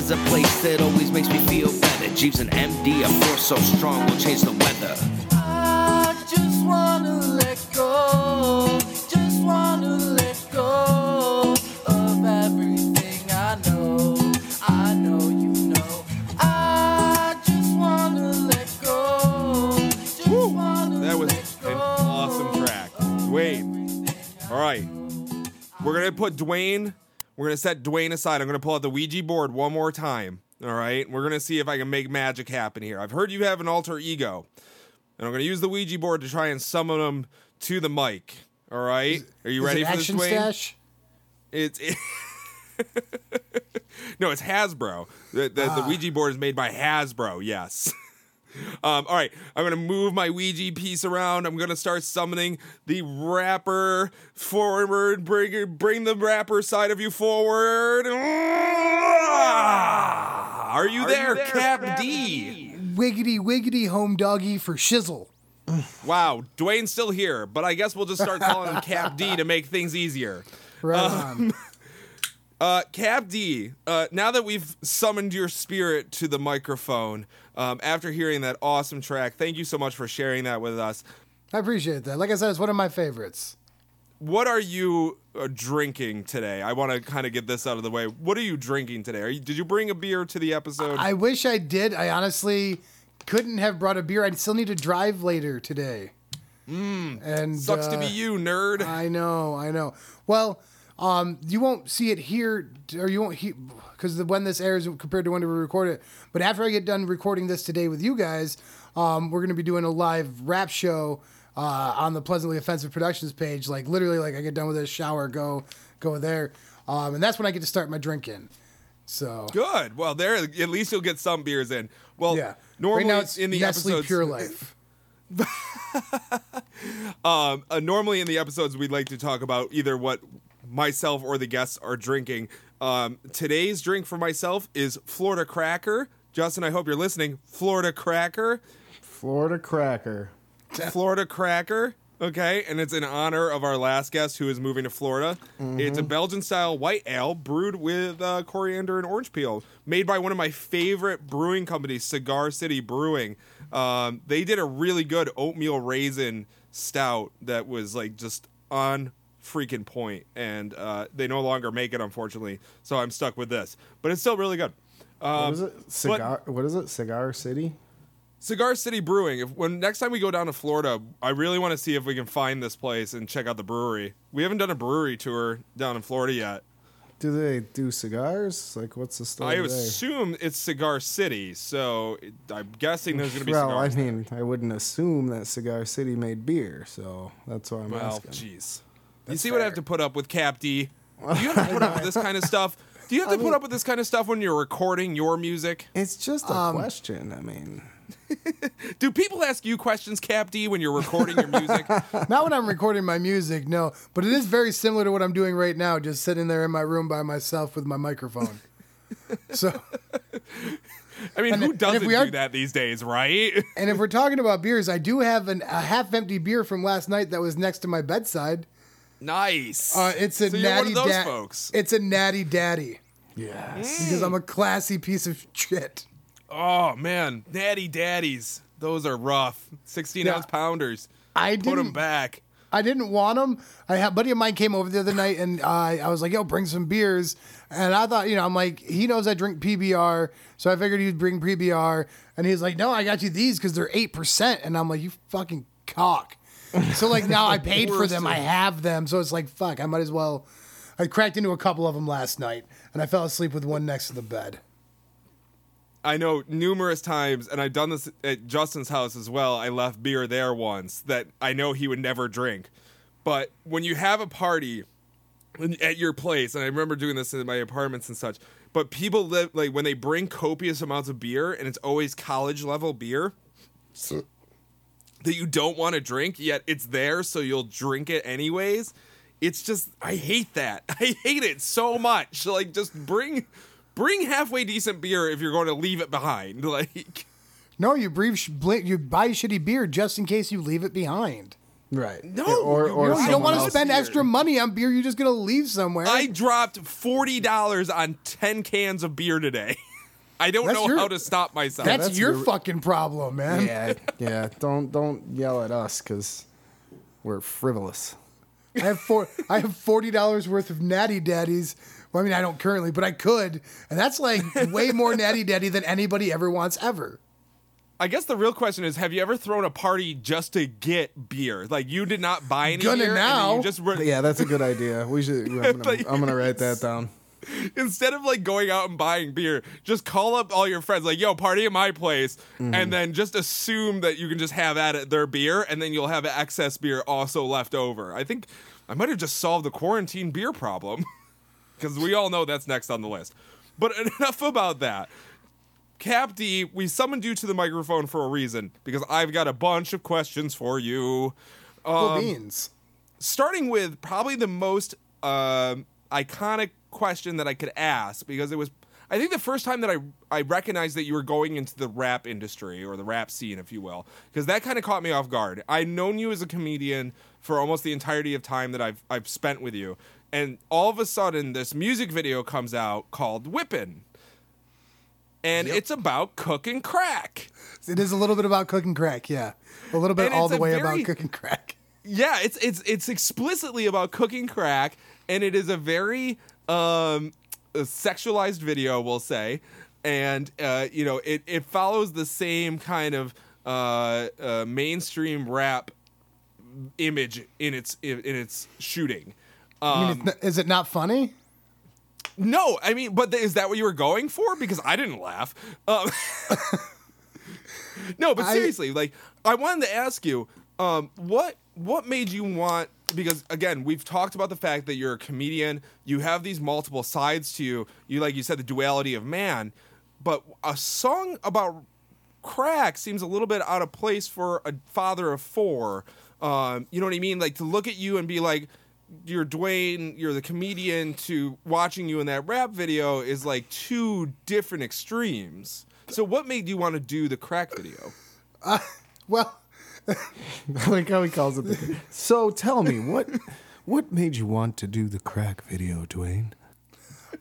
is a place that always makes me feel better. Jeeves and MD, a force so strong will change the weather. I just wanna let go, just wanna let go of everything I know. I know you know. I just wanna let go, just wanna That was an awesome track. Dwayne. All right. We're going to put Dwayne, we're going to set Dwayne aside. I'm going to pull out the Ouija board one more time. All right. We're going to see if I can make magic happen here. I've heard you have an alter ego, and I'm going to use the Ouija board to try and summon him to the mic. All right. Are you Is ready for this, Dwayne? stash? It's. It <laughs> no, it's Hasbro. The, the, Ah. the Ouija board is made by Hasbro. Yes. <laughs> um, all right, I'm gonna move my Ouija piece around. I'm gonna start summoning the rapper forward. Bring bring the rapper side of you forward. Ah! Are you there, Cap D? Wiggity wiggity home doggy for shizzle. Wow, Dwayne's still here, but I guess we'll just start calling him Cap D to make things easier. Right on. <laughs> Uh, Cap D, uh, now that we've summoned your spirit to the microphone, um, after hearing that awesome track, thank you so much for sharing that with us. I appreciate that. Like I said, it's one of my favorites. What are you uh, drinking today? I want to kind of get this out of the way. What are you drinking today? Are you, did you bring a beer to the episode? I wish I did. I honestly couldn't have brought a beer. I'd still need to drive later today. Mm, and Sucks to uh, be you, nerd. I know, I know. Well, um, you won't see it here, or you won't hear because when this airs compared to when we record it. But after I get done recording this today with you guys, um, we're going to be doing a live rap show uh, on the Pleasantly Offensive Productions page. Like literally, like I get done with this shower, go go there, um, and that's when I get to start my drinking. So Good. Well, there at least you'll get some beers in. Well, yeah, normally right now it's in the Nestle episodes, Pure Life. <laughs> Um, uh, normally in the episodes, we'd like to talk about either what myself or the guests are drinking. Um, today's drink for myself is Florida Cracker. Justin, I hope you're listening. Florida Cracker. Florida Cracker. Florida Cracker. Okay, and it's in honor of our last guest who is moving to Florida. It's a Belgian style white ale brewed with uh, coriander and orange peel, made by one of my favorite brewing companies, Cigar City Brewing. Um, they did a really good oatmeal raisin stout that was like just on freaking point, and uh, they no longer make it, unfortunately. So I'm stuck with this, but it's still really good. Um, What is it? Cigar. what is it? Cigar City. Cigar City Brewing. If when next time we go down to Florida, I really want to see if we can find this place and check out the brewery. We haven't done a brewery tour down in Florida yet. Do they do cigars? Like, what's the story I there? assume it's Cigar City, so I'm guessing there's going to be well, I mean, I wouldn't assume that Cigar City made beer, so that's why I'm well, asking. jeez. You see what I have to put up with Cap D? Do you have to <laughs> put up with this kind of stuff? Do you have to put up with this kind of stuff when you're recording your music? It's just a Um, question. I mean, <laughs> Do people ask you questions, Cap D, when you're recording your music? <laughs> Not when I'm recording my music, no. But it is very similar to what I'm doing right now, just sitting there in my room by myself with my microphone. so, I mean, And- who and if doesn't we are- do that these days, right? and if we're talking about beers, I do have an, a half empty beer from last night that was next to my bedside. Nice. Uh, it's a so you're natty one of those da- folks. It's a natty daddy Yes. because I'm a classy piece of shit. Oh man, natty daddies. Those are rough. 16 Yeah. ounce pounders. I Put didn't. them back. I didn't want them. I had a buddy of mine came over the other night, and uh, I was like, "Yo, bring some beers." And I thought, you know, I'm like, he knows I drink PBR, so I figured he'd bring PBR. And he's like, "No, I got you these because they're eight percent." And I'm like, "You fucking cock." So like now I <laughs> paid for them, I have them, so it's like fuck. I might as well. I cracked into a couple of them last night, and I fell asleep with one next to the bed. I know numerous times, and I've done this at Justin's house as well. I left beer there once that I know he would never drink. But when you have a party at your place, and I remember doing this in my apartments and such, but people live like when they bring copious amounts of beer, and it's always college level beer that you don't want to drink, yet it's there, so you'll drink it anyways. It's just I hate that. <laughs> I hate it so much. Like just bring bring halfway decent beer if you're going to leave it behind. <laughs> Like No, you breathe, you buy shitty beer just in case you leave it behind. Right. No, or you- or you You don't want to spend beer. extra money on beer. You're just gonna leave somewhere. I dropped forty dollars on ten cans of beer today. <laughs> I don't That's know your- how to stop myself. that's, that's your your- fucking problem, man. Yeah, yeah. Don't don't yell at us because we're frivolous. I have four. I have forty dollars worth of Natty Daddies. Well, I mean, I don't currently, but I could, and that's like way more Natty Daddy than anybody ever wants ever. I guess the real question is: Have you ever thrown a party just to get beer? Like you did not buy any Gonna beer, and now. you just were, Yeah, that's a good idea. We should. I'm <laughs> gonna, Like- I'm gonna write that down. <laughs> instead of like going out and buying beer, just call up all your friends, like, yo, party at my place, and then just assume that you can just have at it their beer, and then you'll have excess beer also left over. I think I might have just solved the quarantine beer problem. <laughs> Because we all know that's next on the list. But <laughs> enough about that. Cap D, we summoned you to the microphone for a reason, because I've got a bunch of questions for you. Cool Um, beans. starting with probably the most um iconic question that I could ask because it was I think the first time that I I recognized that you were going into the rap industry or the rap scene, if you will, because that kind of caught me off guard. I'd known you as a comedian for almost the entirety of time that I've I've spent with you, and all of a sudden this music video comes out called Whippin'. And it's about cooking crack. It is a little bit about cooking crack, yeah. A little bit And all the way very- about cooking crack. yeah it's it's it's explicitly about cooking crack and it is a very um a sexualized video we'll say. And uh you know it it follows the same kind of uh, uh mainstream rap image in its in, in its shooting. I mean, um, not- is it not funny? no i mean but is that what you were going for? Because i didn't laugh. Um <laughs> no but I- seriously like i wanted to ask you um what what made you want because again we've talked about the fact that you're a comedian you have these multiple sides to you you like you said the duality of man but a song about crack seems a little bit out of place for a father of four. Um, you know what I mean? Like to look at you and be like, you're Dwayne, you're the comedian, to watching you in that rap video is like two different extremes. So what made you want to do the crack video? <laughs> Well, <laughs> I like how he calls it. The, so tell me what what made you want to do the crack video, Dwayne?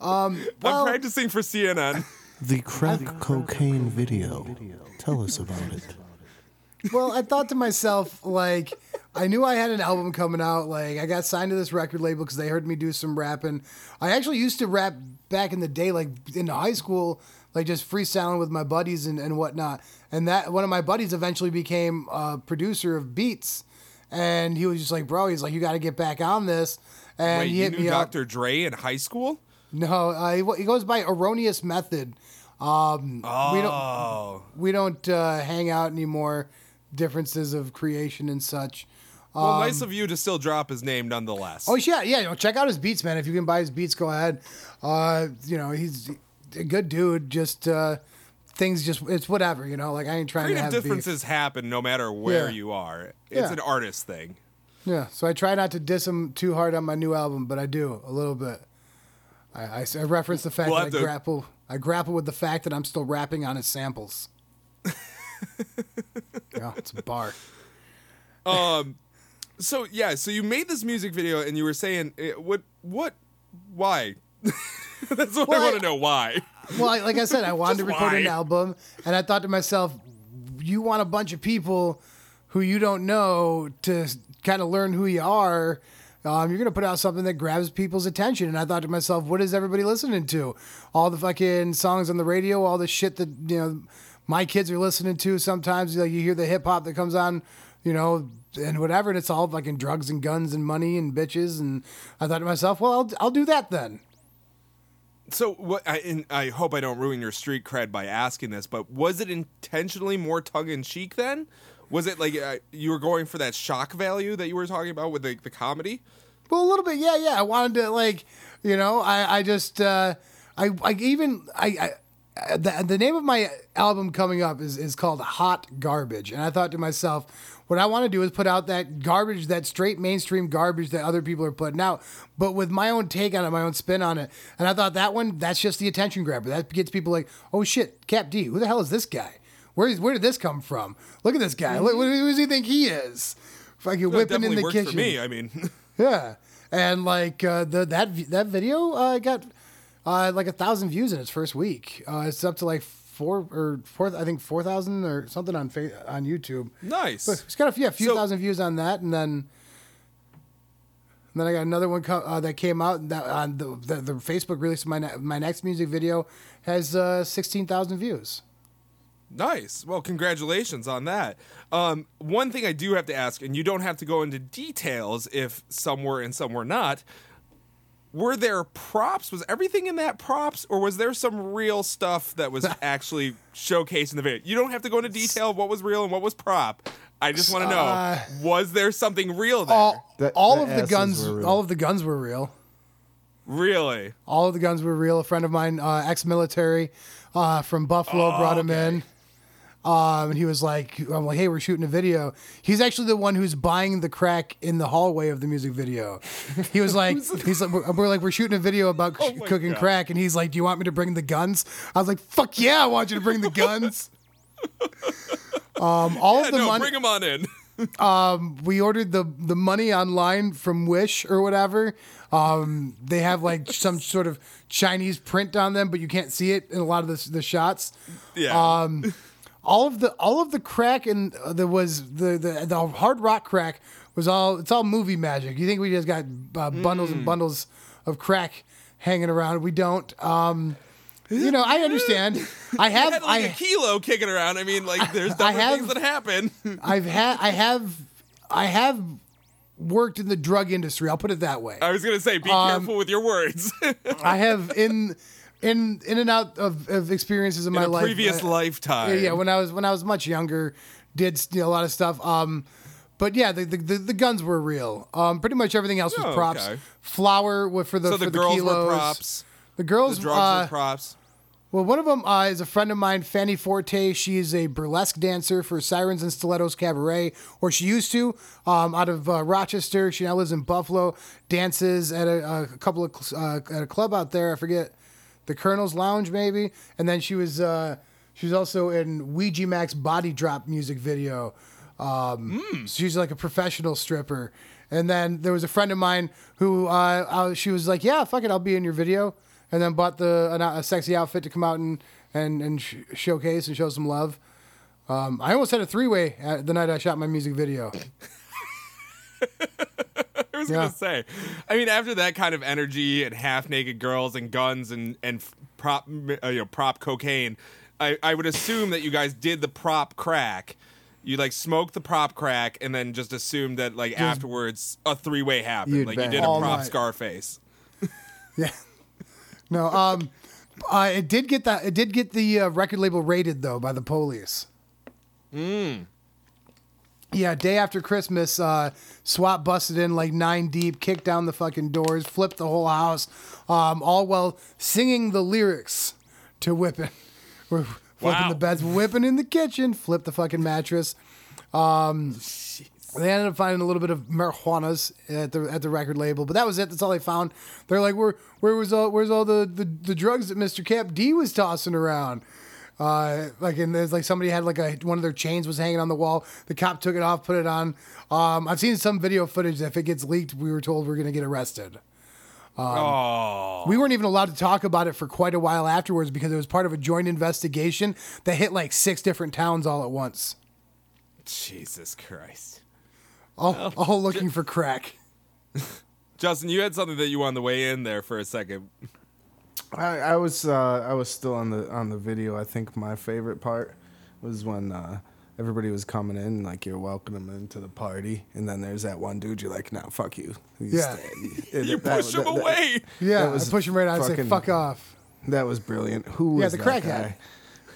Um, I'm practicing for CNN. The crack cocaine video. Tell us about it. well, I thought to myself, like, I knew I had an album coming out. Like, I got signed to this record label because they heard me do some rapping. I actually used to rap back in the day, like in high school, like just freestyling with my buddies and, and whatnot. And that one of my buddies eventually became a producer of beats. And he was just like, bro, he's like, you got to get back on this. And Wait, he you knew me up. Dr. Dre in high school? No, uh, he, he goes by Erroneous Method. Um, We don't Oh. we don't uh, hang out anymore. Differences of creation and such. Well, nice of you to still drop his name nonetheless. Oh yeah, yeah. You know, check out his beats, man. If you can buy his beats, go ahead. Uh, you know, he's a good dude. Just uh, things, just it's whatever. You know, like I ain't trying to Creative have beef. differences happen no matter where Yeah. you are. It's Yeah. an artist thing. Yeah, so I try not to diss him too hard on my new album, but I do a little bit. I, I, I reference the fact We'll that I to- grapple. I grapple with the fact that I'm still rapping on his samples. <laughs> yeah, it's a bar. Um, So yeah, so you made this music video and you were saying eh, what what why? <laughs> That's what Well, I want to know why. Well, I, like I said, I wanted to record an album, and I thought to myself, you want a bunch of people who you don't know to kind of learn who you are. Um, you're gonna put out something that grabs people's attention, and I thought to myself, what is everybody listening to? All the fucking songs on the radio, all the shit that you know my kids are listening to. Sometimes, like you hear the hip hop that comes on, you know, and whatever, and it's all fucking drugs and guns and money and bitches. And I thought to myself, well, I'll, I'll do that then. So what? I, I hope I don't ruin your street cred by asking this, but was it intentionally more tongue in cheek then? Was it like uh, you were going for that shock value that you were talking about with the, the comedy? Well, a little bit, yeah, yeah. I wanted to like, you know, I, I just, uh, I, I even, I, I the, the name of my album coming up is is called Hot Garbage, and I thought to myself, what I want to do is put out that garbage, that straight mainstream garbage that other people are putting out, but with my own take on it, my own spin on it. And I thought that one, that's just the attention grabber. That gets people like, oh shit, Cap D, who the hell is this guy? Where is where did this come from? Look at this guy. Look, who does he think he is? Fucking whipping in the works kitchen. for me. I mean, <laughs> Yeah, and like uh, the that that video uh, got uh, like a thousand views in its first week. Uh, it's up to like four or four, I think four thousand or something on fa- on YouTube. nice. But it's got a, yeah, a few So- thousand views on that, and then and then I got another one co- uh, that came out that on the, the the Facebook release of my ne- my next music video has uh, sixteen thousand views. Nice. Well, congratulations on that. Um, one thing I do have to ask, and you don't have to go into details if some were and some were not. Were there props? Was everything in that props, or was there some real stuff that was <laughs> actually showcased in the video? You don't have to go into detail of what was real and what was prop. I just want to know: Uh, was there something real there? All, The- all the of the guns, were real. all of the guns were real. really? All of the guns were real. A friend of mine, uh, ex-military uh, from Buffalo, brought him in. Um, and he was like, "I'm like, hey, we're shooting a video." He's actually the one who's buying the crack in the hallway of the music video. He was like, <laughs> "He's like, we're, we're like, we're shooting a video about Oh cooking God. crack," and he's like, "Do you want me to bring the guns?" I was like, "Fuck yeah, I want you to bring the guns." <laughs> um, all Yeah, of the no, money bring them on in. <laughs> we ordered the the money online from Wish or whatever. Um, they have like some sort of Chinese print on them, but you can't see it in a lot of the, the shots. yeah. Um, all of the all of the crack and uh, there was the, the the hard rock crack was all it's all movie magic. You think we just got uh, bundles Mm. and bundles of crack hanging around? We don't. Um, you know, I understand. <laughs> I have had like I a kilo kicking around. I mean, like, there's <laughs> different have- things that happen. <laughs> I've had I have I have worked in the drug industry. I'll put it that way. I was gonna say, be Um, careful with your words. I have in in in and out of, of experiences in, my In a life. previous uh, lifetime. Yeah, yeah, when I was when I was much younger, did you know, a lot of stuff. Um, but yeah, the, the the guns were real. Um, pretty much everything else was Oh, props. okay. Flour for the So for the the girls kilos. were props. The girls, The drugs uh, were props. well, one of them uh, is a friend of mine, Fanny Forte. She is a burlesque dancer for Sirens and Stilettos Cabaret, or she used to, um, out of uh, Rochester. She now lives in Buffalo. Dances at a, a couple of uh, at a club out there. I forget the Colonel's Lounge, maybe. And then she was uh, she was also in Ouija Max Body Drop music video. Um, She's like a professional stripper. And then there was a friend of mine who uh, uh, she was like, "Yeah, fuck it, I'll be in your video." And then bought the an, a sexy outfit to come out and and and sh- showcase and show some love. Um, I almost had a three way the night I shot my music video. <laughs> <laughs> I was yeah. gonna say. I mean, after that kind of energy and half naked girls and guns and and prop uh, you know prop cocaine, I I would assume that you guys did the prop crack. You like smoked the prop crack and then just assumed that like afterwards a three way happened. Like you bang. did a All prop night. Scarface. <laughs> Yeah. No. Um. Uh, it did get that. It did get the uh, record label raided though by the police. Hmm. Yeah. Day after Christmas, uh, SWAT busted in like nine deep, kicked down the fucking doors, flipped the whole house, um, all while singing the lyrics to "Whipping." <laughs> We're flipping Wow. the beds, whipping in the kitchen, flip the fucking mattress. Um, they ended up finding a little bit of marijuanas at the at the record label, but that was it. That's all they found. They're like, "Where where was all where's all the the, the drugs that Mr. Cap D was tossing around?" Uh, like and there's like somebody had like a one of their chains was hanging on the wall. The cop took it off, put it on. Um, I've seen some video footage. If it gets leaked, we were told we're gonna get arrested. oh, We weren't even allowed to talk about it for quite a while afterwards because it was part of a joint investigation that hit like six different towns all at once. Jesus Christ. All, all looking for crack. <laughs> Justin, you had something that you wanted to weigh in there for a second. I, I was uh, I was still on the on the video. I think my favorite part was when uh, everybody was coming in, like you're welcoming them into the party, and then there's that one dude. You're like, "No, fuck you." He's Yeah. dead. <laughs> You That- push him that- that- away. Yeah, That was I push him right out and say, fucking- fuck off. That was brilliant. Who Yeah, was the that crackhead. guy?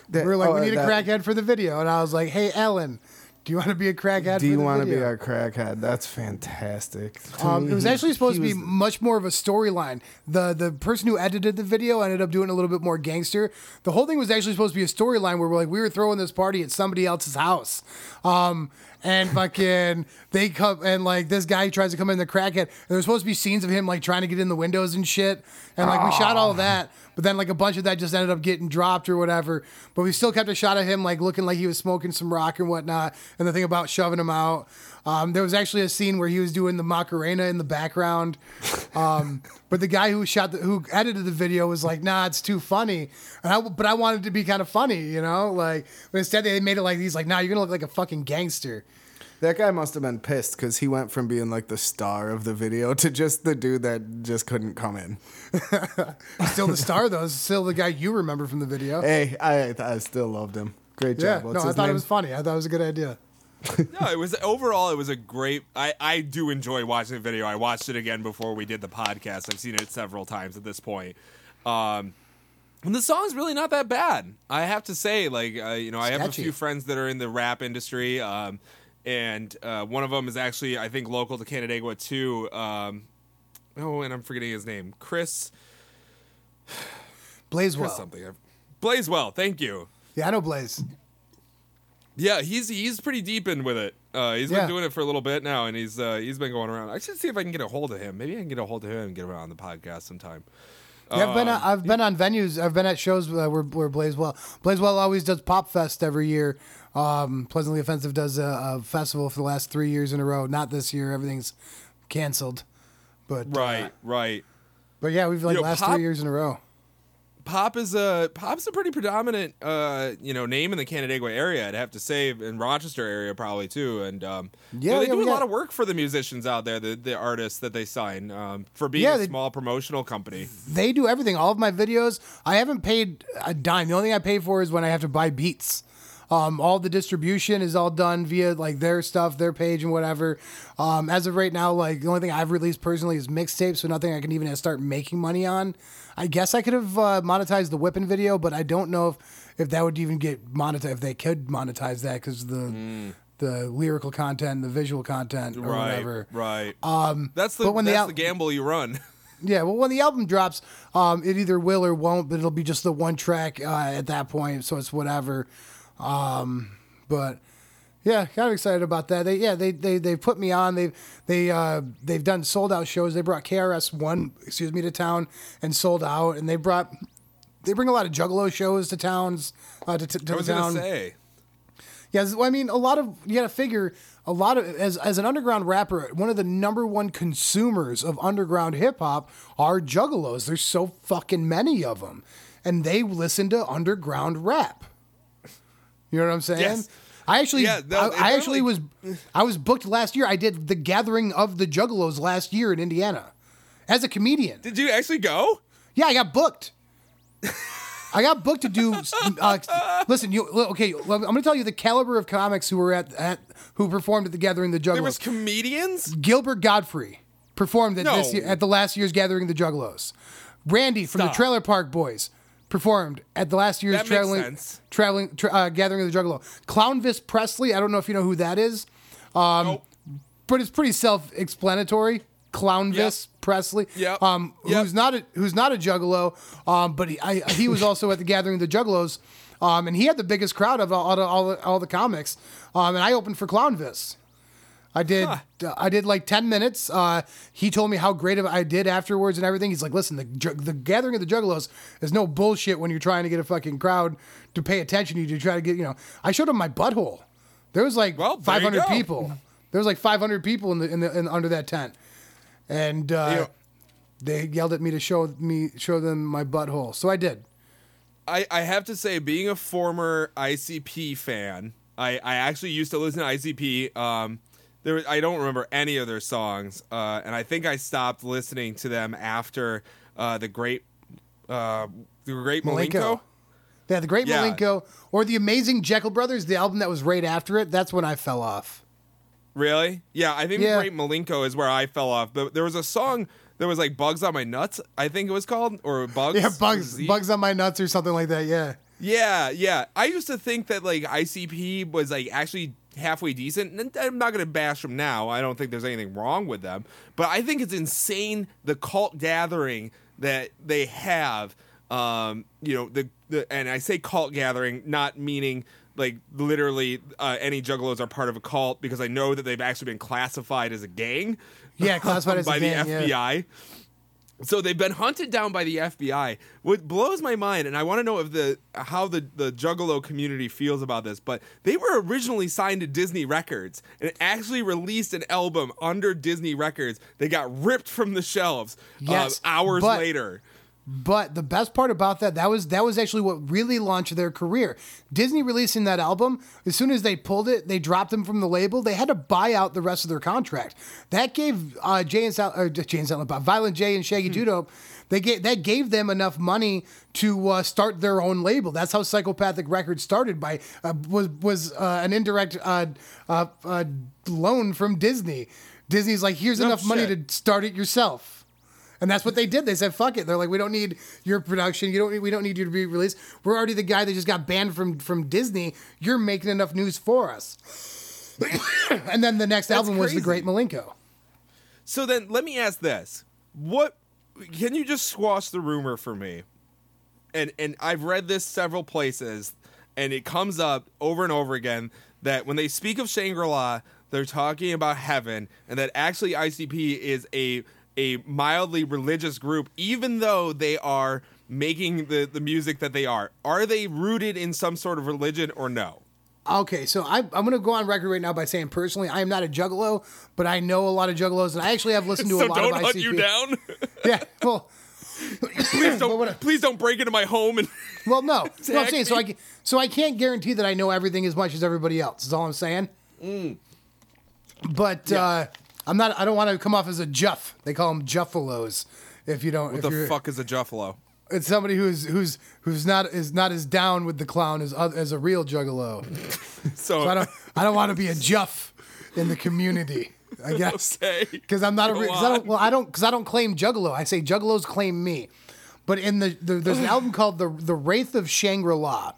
That- We were like, oh, we need a that- crackhead for the video. And I was like, hey, Ellen, do you want to be a crackhead Do you want to be a crackhead? That's fantastic. Um, it was actually supposed to be was- much more of a storyline. The the person who edited the video ended up doing a little bit more gangster. The whole thing was actually supposed to be a storyline where we're like we were throwing this party at somebody else's house. Um, and fucking they come and like this guy tries to come in the crackhead. And there's supposed to be scenes of him like trying to get in the windows and shit. And like we shot all that, but then like a bunch of that just ended up getting dropped or whatever. But we still kept a shot of him like looking like he was smoking some rock and whatnot. And the thing about shoving him out. Um, there was actually a scene where he was doing the Macarena in the background. Um, <laughs> but the guy who shot the, who edited the video was like, "Nah, it's too funny." And I, but I wanted to be kind of funny, you know, like. But instead, they made it like he's like, "Nah, you're gonna look like a fucking gangster." That guy must have been pissed because he went from being like the star of the video to just the dude that just couldn't come in. <laughs> Still the star though. Still the guy you remember from the video. Hey, I I still loved him. Great job. yeah, job. no, What's I his thought it was funny. I thought it was a good idea. <laughs> No, it was overall. It was a great. I I do enjoy watching the video. I watched it again before we did the podcast. I've seen it several times at this point. Um, and the song's really not that bad. I have to say, like uh, you know, I have a few friends that are in the rap industry, um, and uh, one of them is actually I think local to Canandaigua too. Um, oh, and I'm forgetting his name, Chris. <sighs> Blaze Chris something. Blazewell. Thank you. Yeah, I know Blaze. Yeah, he's he's pretty deep in with it. Uh, he's Yeah. been doing it for a little bit now, and he's uh, he's been going around. I should see if I can get a hold of him. Maybe I can get a hold of him and get him on the podcast sometime. Yeah, I've been Um, I've been on venues. I've been at shows uh, where where Blazewell Blazewell always does Pop Fest every year. Um, Pleasantly Offensive does a, a festival for the last three years in a row. Not this year. Everything's canceled. But uh, Right, right. but yeah, we've like You know, last Pop- three years in a row. Pop is a Pop's a pretty predominant uh, you know name in the Canandaigua area. I'd have to say, in Rochester area probably too. And um, you know, Yeah, they yeah, do we a lot of work for the musicians out there, the the artists that they sign um, for being Yeah, a they- small promotional company. They do everything. All of my videos, I haven't paid a dime. The only thing I pay for is when I have to buy beats. Um, all the distribution is all done via like their stuff, their page, and whatever. Um, as of right now, like the only thing I've released personally is mixtapes, so nothing I can even start making money on. I guess I could have uh, monetized the whipping video, but I don't know if, if that would even get monetized. If they could monetize that, because the the lyrical content, the visual content, or Right, whatever. right. Um, that's the when the al- the gamble you run. <laughs> Yeah, well, when the album drops, um, it either will or won't, but it'll be just the one track uh, at that point, so it's whatever. Um, but yeah, kind of excited about that. They yeah they they they put me on. They they uh, they've done sold out shows. They brought KRS One excuse me to town and sold out, and they brought they bring a lot of Juggalo shows to towns uh, to, to, to I was the gonna town. say. Yeah, I mean, a lot of you got to figure a lot of as as an underground rapper, one of the number one consumers of underground hip hop are juggalos. There's so fucking many of them, and they listen to underground rap. You know what I'm saying? Yes. I actually, Yeah, no, I, I actually was, <laughs> I was booked last year. I did the gathering of the juggalos last year in Indiana, as a comedian. Did you actually go? Yeah, I got booked. I got booked to do. Uh, listen, you okay? I'm going to tell you the caliber of comics who were at, at who performed at the Gathering of the Juggalos. There was comedians. Gilbert Gottfried performed at this year, at the last year's Gathering of the Juggalos. Randy from the Trailer Park Boys performed at the last year's traveling traveling tra- uh, Gathering of the Juggalo. Clownvis Presley. I don't know if you know who that is, Nope. but it's pretty self-explanatory. Clownvis Presley, Yep. um, Yep. who's not a who's not a Juggalo, um, but he I, he was also at the Gathering of the Juggalos, um, and he had the biggest crowd of all, all, the, all, the, all the comics, um, and I opened for Clownvis. I did. uh, I did like ten minutes. Uh, he told me how great I did afterwards and everything. He's like, "Listen, the the gathering of the Juggalos is no bullshit when you're trying to get a fucking crowd to pay attention to you to try to get you know." I showed him my butthole. There was like Well, 500 people. There was like 500 people in the in the in, under that tent, and uh, Yeah. they yelled at me to show me show them my butthole. So I did. I, I have to say, being a former ICP fan, I, I actually used to listen to ICP. Um, there, I don't remember any of their songs, uh, and I think I stopped listening to them after uh, the great, uh, the great Milenko. Milenko. Yeah, the Great Yeah. Milenko or the Amazing Jekyll Brothers, the album that was right after it. That's when I fell off. Really? Yeah, I think Yeah. the great Milenko is where I fell off. But there was a song that was like "Bugs on My Nuts," I think it was called, or "Bugs." Yeah, bugs, bugs on my nuts or something like that. Yeah. Yeah, yeah. I used to think that like ICP was like actually halfway decent. And I'm not gonna bash them now. I don't think there's anything wrong with them. But I think it's insane the cult gathering that they have. Um, you know, the, the and I say cult gathering, not meaning like literally uh, any juggalos are part of a cult because I know that they've actually been classified as a gang. Yeah, classified <laughs> as a by gang, the yeah. So they've been hunted down by the FBI. What blows my mind, and I want to know if the how the the Juggalo community feels about this, but they were originally signed to Disney Records and actually released an album under Disney Records. They got ripped from the shelves uh, hours but- later. But the best part about that, that was that was actually what really launched their career. Disney releasing that album, as soon as they pulled it, they dropped them from the label. They had to buy out the rest of their contract. That gave uh, Jay and Sal, or Jay and Silent Bob, Violent J and Shaggy Two Dope, they gave that gave them enough money to uh, start their own label. That's how Psychopathic Records started by uh, was was uh, an indirect uh, uh, uh, loan from Disney. Disney's like, here's No enough money to start it yourself. And that's what they did. They said, "Fuck it." They're like, "We don't need your production. You don't. Need, we don't need you to be released. We're already the guy that just got banned from from Disney. You're making enough news for us." <coughs> and then the next album was the. Great Milenko. So then let me ask this. What can you just squash the rumor for me? And and I've read this several places and it comes up over and over again that when they speak of Shangri-La, they're talking about heaven and that actually ICP is a a mildly religious group even though they are making the the music that they are. Are they rooted in some sort of religion or no? Okay, so I, I'm going to go on record right now by saying personally, I am not a juggalo, but I know a lot of juggalos, and I actually have listened to <laughs> so a lot of. don't of hunt ICP. you down. <laughs> Yeah, well, please don't <laughs> please don't break into my home and well, no. no I'm saying so. I so I can't guarantee that I know everything as much as everybody else. Is all I'm saying. But uh, I'm not. I don't want to come off as a juff. They call them juffalos. If you don't, what the fuck is a juffalo? it's somebody who's who's who's not is not as down with the clown as as a real juggalo. So, <laughs> So I don't I don't want to be a juff in the community. I <laughs> guess Okay. because I'm not a Go re- cause I don't well I don't because I don't claim juggalo. I say juggalos claim me. But in the, the there's an album called the the Wraith of Shangri La,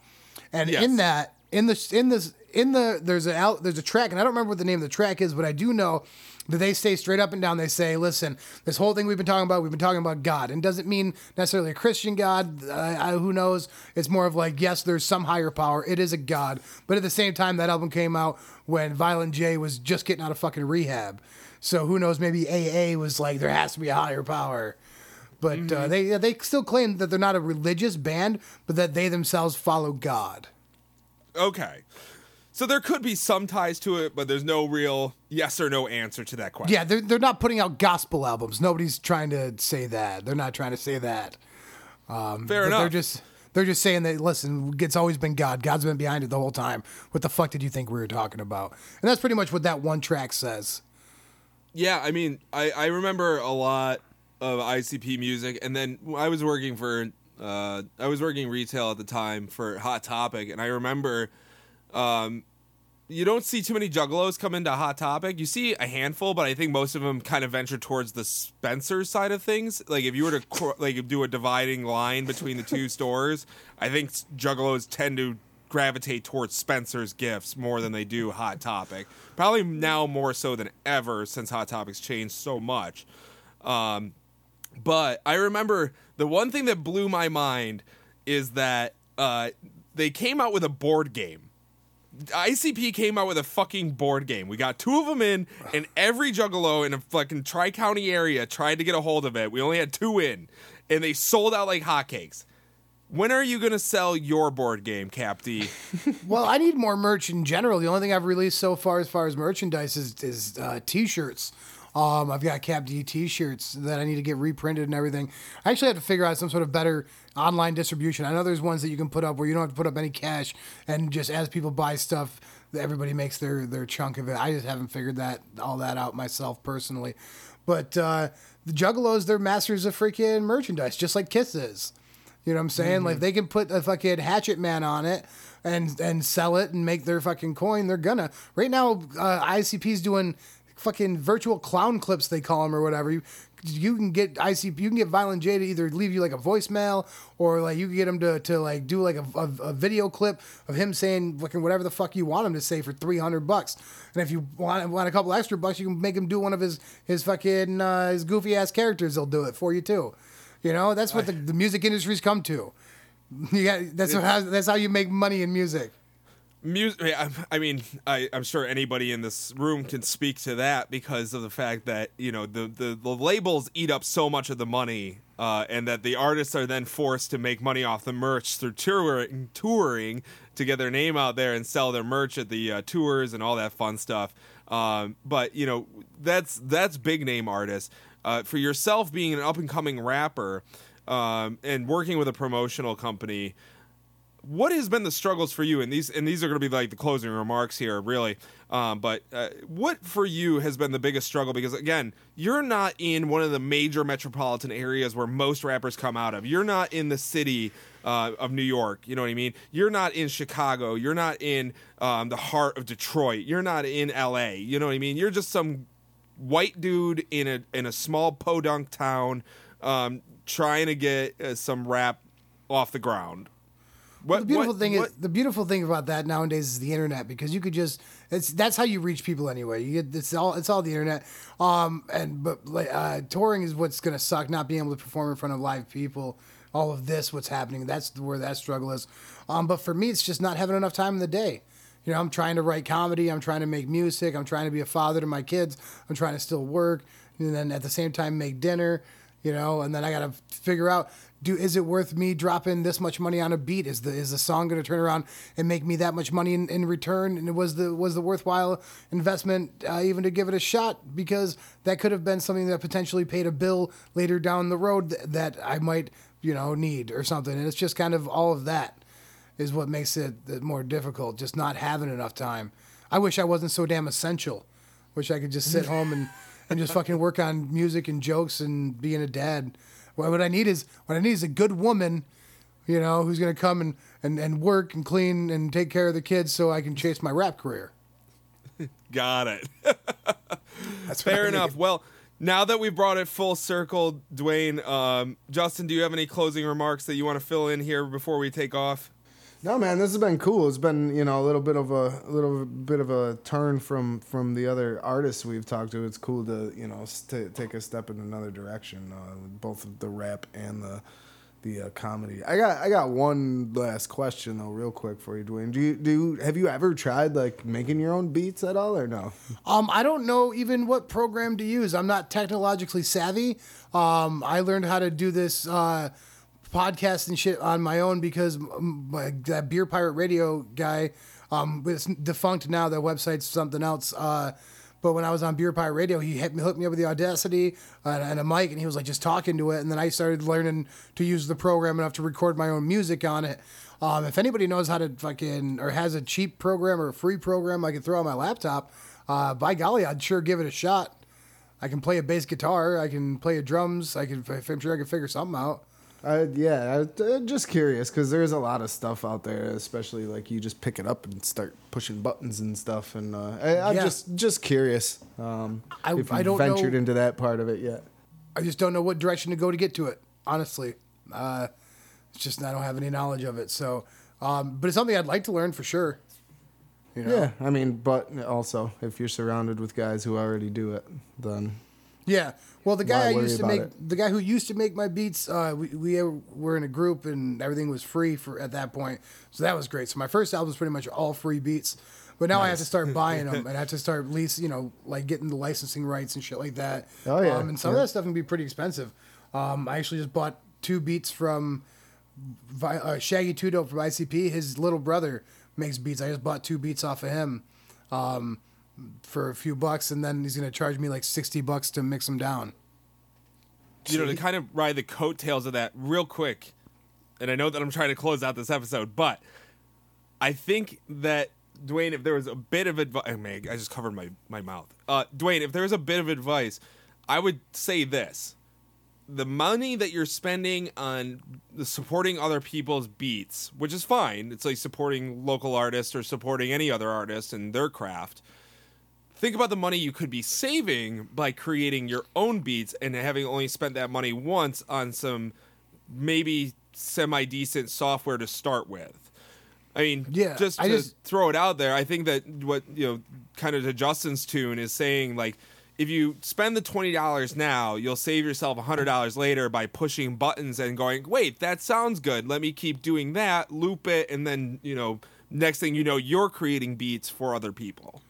and Yes. in that in the in this in the there's a out there's a track and I don't remember what the name of the track is, but I do know they say straight up and down. They say listen this whole thing we've been talking about we've been talking about God. And doesn't mean necessarily a Christian God. Uh, I, who knows? It's more of like yes there's some higher power. It is a God. But at the same time that album came out when Violent J was just getting out of fucking rehab. So who knows? Maybe AA was like there has to be a higher power. But uh, they they still claim that they're not a religious band, but that they themselves follow God. Okay. So there could be some ties to it, but there's no real yes or no answer to that question. Yeah, they're they're not putting out gospel albums. Nobody's trying to say that. They're not trying to say that. Fair enough. they're just they're just saying that listen, it's always been God. God's been behind it the whole time. What the fuck did you think we were talking about? And that's pretty much what that one track says. yeah, I mean, I, I remember a lot of ICP music, and then I was working for uh, I was working retail at the time for Hot Topic, and I remember um, you don't see too many juggalos come into Hot Topic. You see a handful, but I think most of them kind of venture towards the Spencer side of things. Like if you were to like do a dividing line between the two <laughs> stores, I think juggalos tend to gravitate towards Spencer's gifts more than they do Hot Topic. Probably now more so than ever since Hot Topic's changed so much. Um, but I remember the one thing that blew my mind is that uh, they came out with a board game ICP came out with a fucking board game. We got two of them in, and every juggalo in a fucking tri county area tried to get a hold of it. We only had two in, and they sold out like hotcakes. When are you gonna sell your board game, Cap <laughs> Well, I need more merch in general. The only thing I've released so far, as far as merchandise, is, is uh, t-shirts. Um, I've got Cap D t-shirts that I need to get reprinted and everything. I actually have to figure out some sort of better online distribution. I know there's ones that you can put up where you don't have to put up any cash, and just as people buy stuff, everybody makes their their chunk of it. I just haven't figured that all that out myself personally. But uh, the Juggalos, they're masters of freaking merchandise, just like Kiss is. You know what I'm saying? Like they can put a fucking Hatchet Man on it and and sell it and make their fucking coin. They're gonna. Right now, uh, ICP's doing fucking virtual clown clips they call them or whatever. You, you can get ICP, you can get Violent J to either leave you like a voicemail or like you can get him to, to like do like a, a, a video clip of him saying fucking whatever the fuck you want him to say for 300 bucks. And if you want, want a couple extra bucks, you can make him do one of his, his fucking, uh, his goofy ass characters. They'll do it for you too. You know, that's what the, <laughs> the music industry's come to. You got, that's how, that's how you make money in music. Music. I, mean, I, I'm sure anybody in this room can speak to that because of the fact that you know the the, the labels eat up so much of the money, uh, and that the artists are then forced to make money off the merch through touring, touring to get their name out there and sell their merch at the uh, tours and all that fun stuff. Um, but you know, that's that's big name artists. Uh, for yourself being an up and coming rapper um, and working with a promotional company what has been the struggles for you? And these and these are going to be like the closing remarks here really. Um, but uh, what for you has been the biggest struggle? Because again you're not in one of the major metropolitan areas where most rappers come out of. You're not in the city uh, of new york you know what i mean? You're not in chicago. You're not in um, the heart of detroit. You're not in la you know what i mean? You're just some white dude in a in a small podunk town um, trying to get uh, some rap off the ground what, the beautiful what- thing what- is the beautiful thing about that nowadays is the internet because you could just it's that's how you reach people anyway. You get it's all it's all the internet. Um and but like uh, touring is what's gonna suck not being able to perform in front of live people. All of this what's happening that's where that struggle is. Um but for me it's just not having enough time in the day. You know, I'm trying to write comedy, I'm trying to make music, I'm trying to be a father to my kids, I'm trying to still work, and then at the same time make dinner, you know, and then I gotta figure out do is it worth me dropping this much money on a beat? Is the is the song gonna turn around and make me that much money in, in return? And was the was the worthwhile investment uh, even to give it a shot? Because that could have been something that potentially paid a bill later down the road th- that I might you know need or something. And it's just kind of all of that is what makes it more difficult. Just not having enough time. I wish I wasn't so damn essential. Wish I could just sit <laughs> home and, and just fucking work on music and jokes and being a dad. What what I need is what I need is a good woman, you know, who's gonna come and, and, and work and clean and take care of the kids so I can chase my rap career. <laughs> got it <laughs> That's Fair enough. Well, now that we've brought it full circle, Dwayne, um, Justin, do you have any closing remarks that you want to fill in here before we take off? No, man, this has been cool. It's been you know a little bit of a, a little bit of a turn from from the other artists we've talked to. It's cool to you know st- take a step in another direction, uh, both the rap and the the uh, comedy. I got I got one last question though, real quick for you, Dwayne. Do you do you- have you ever tried like making your own beats at all or no? Um, I don't know even what program to use. I'm not technologically savvy. Um, I learned how to do this uh, podcast and shit on my own because my, that Beer Pirate Radio guy, um, defunct now. That website's something else. Uh, but when I was on Beer Pirate Radio, he hit me, hooked me up with the Audacity and, and a mic, and he was like just talking to it. And then I started learning to use the program enough to record my own music on it. Um, if anybody knows how to fucking or has a cheap program or a free program I can throw on my laptop, uh, by golly, I'd sure give it a shot. I can play a bass guitar. I can play a drums. I can. I'm sure I can figure something out. Uh, yeah, I'm just curious because there's a lot of stuff out there, especially like you just pick it up and start pushing buttons and stuff. And uh, I, I'm Yeah. just just curious um, I- if I don't ventured know- into that part of it yet. I just don't know what direction to go to get to it. Honestly, uh, it's just I don't have any knowledge of it. So, um, but it's something I'd like to learn for sure. You know? Yeah, I mean, but also if you're surrounded with guys who already do it, then Yeah. Well, the guy I used to make, it? the guy who used to make my beats, uh, we, we were in a group and everything was free for at that point. So that was great. So my first album was pretty much all free beats. But now I have to start <laughs> buying them and I have to start lease, you know, like getting the licensing rights and shit like that. Oh, yeah. Um, and some of that stuff can be pretty expensive. Um, I actually just bought two beats from uh, Shaggy Dope from ICP. His little brother makes beats. I just bought two beats off of him um, for a few bucks, and then he's gonna charge me like sixty bucks to mix them down. you know, to kind of ride the coattails of that real quick, and I know that I'm trying to close out this episode, but I think that Dwayne, if there was a bit of advice, I, mean, I just covered my my mouth. Uh, Dwayne, if there was a bit of advice, I would say this: the money that you're spending on the supporting other people's beats, which is fine, it's like supporting local artists or supporting any other artist and their craft think about the money you could be saving by creating your own beats and having only spent that money once on some maybe semi decent software to start with. I mean, Yeah, just to just- throw it out there, I think that what you know, kind of to Justin's tune, is saying like, if you spend the twenty dollars now, you'll save yourself hundred dollars later by pushing buttons and going, wait, that sounds good. Let me keep doing that, loop it, and then you know, next thing you know, you're creating beats for other people.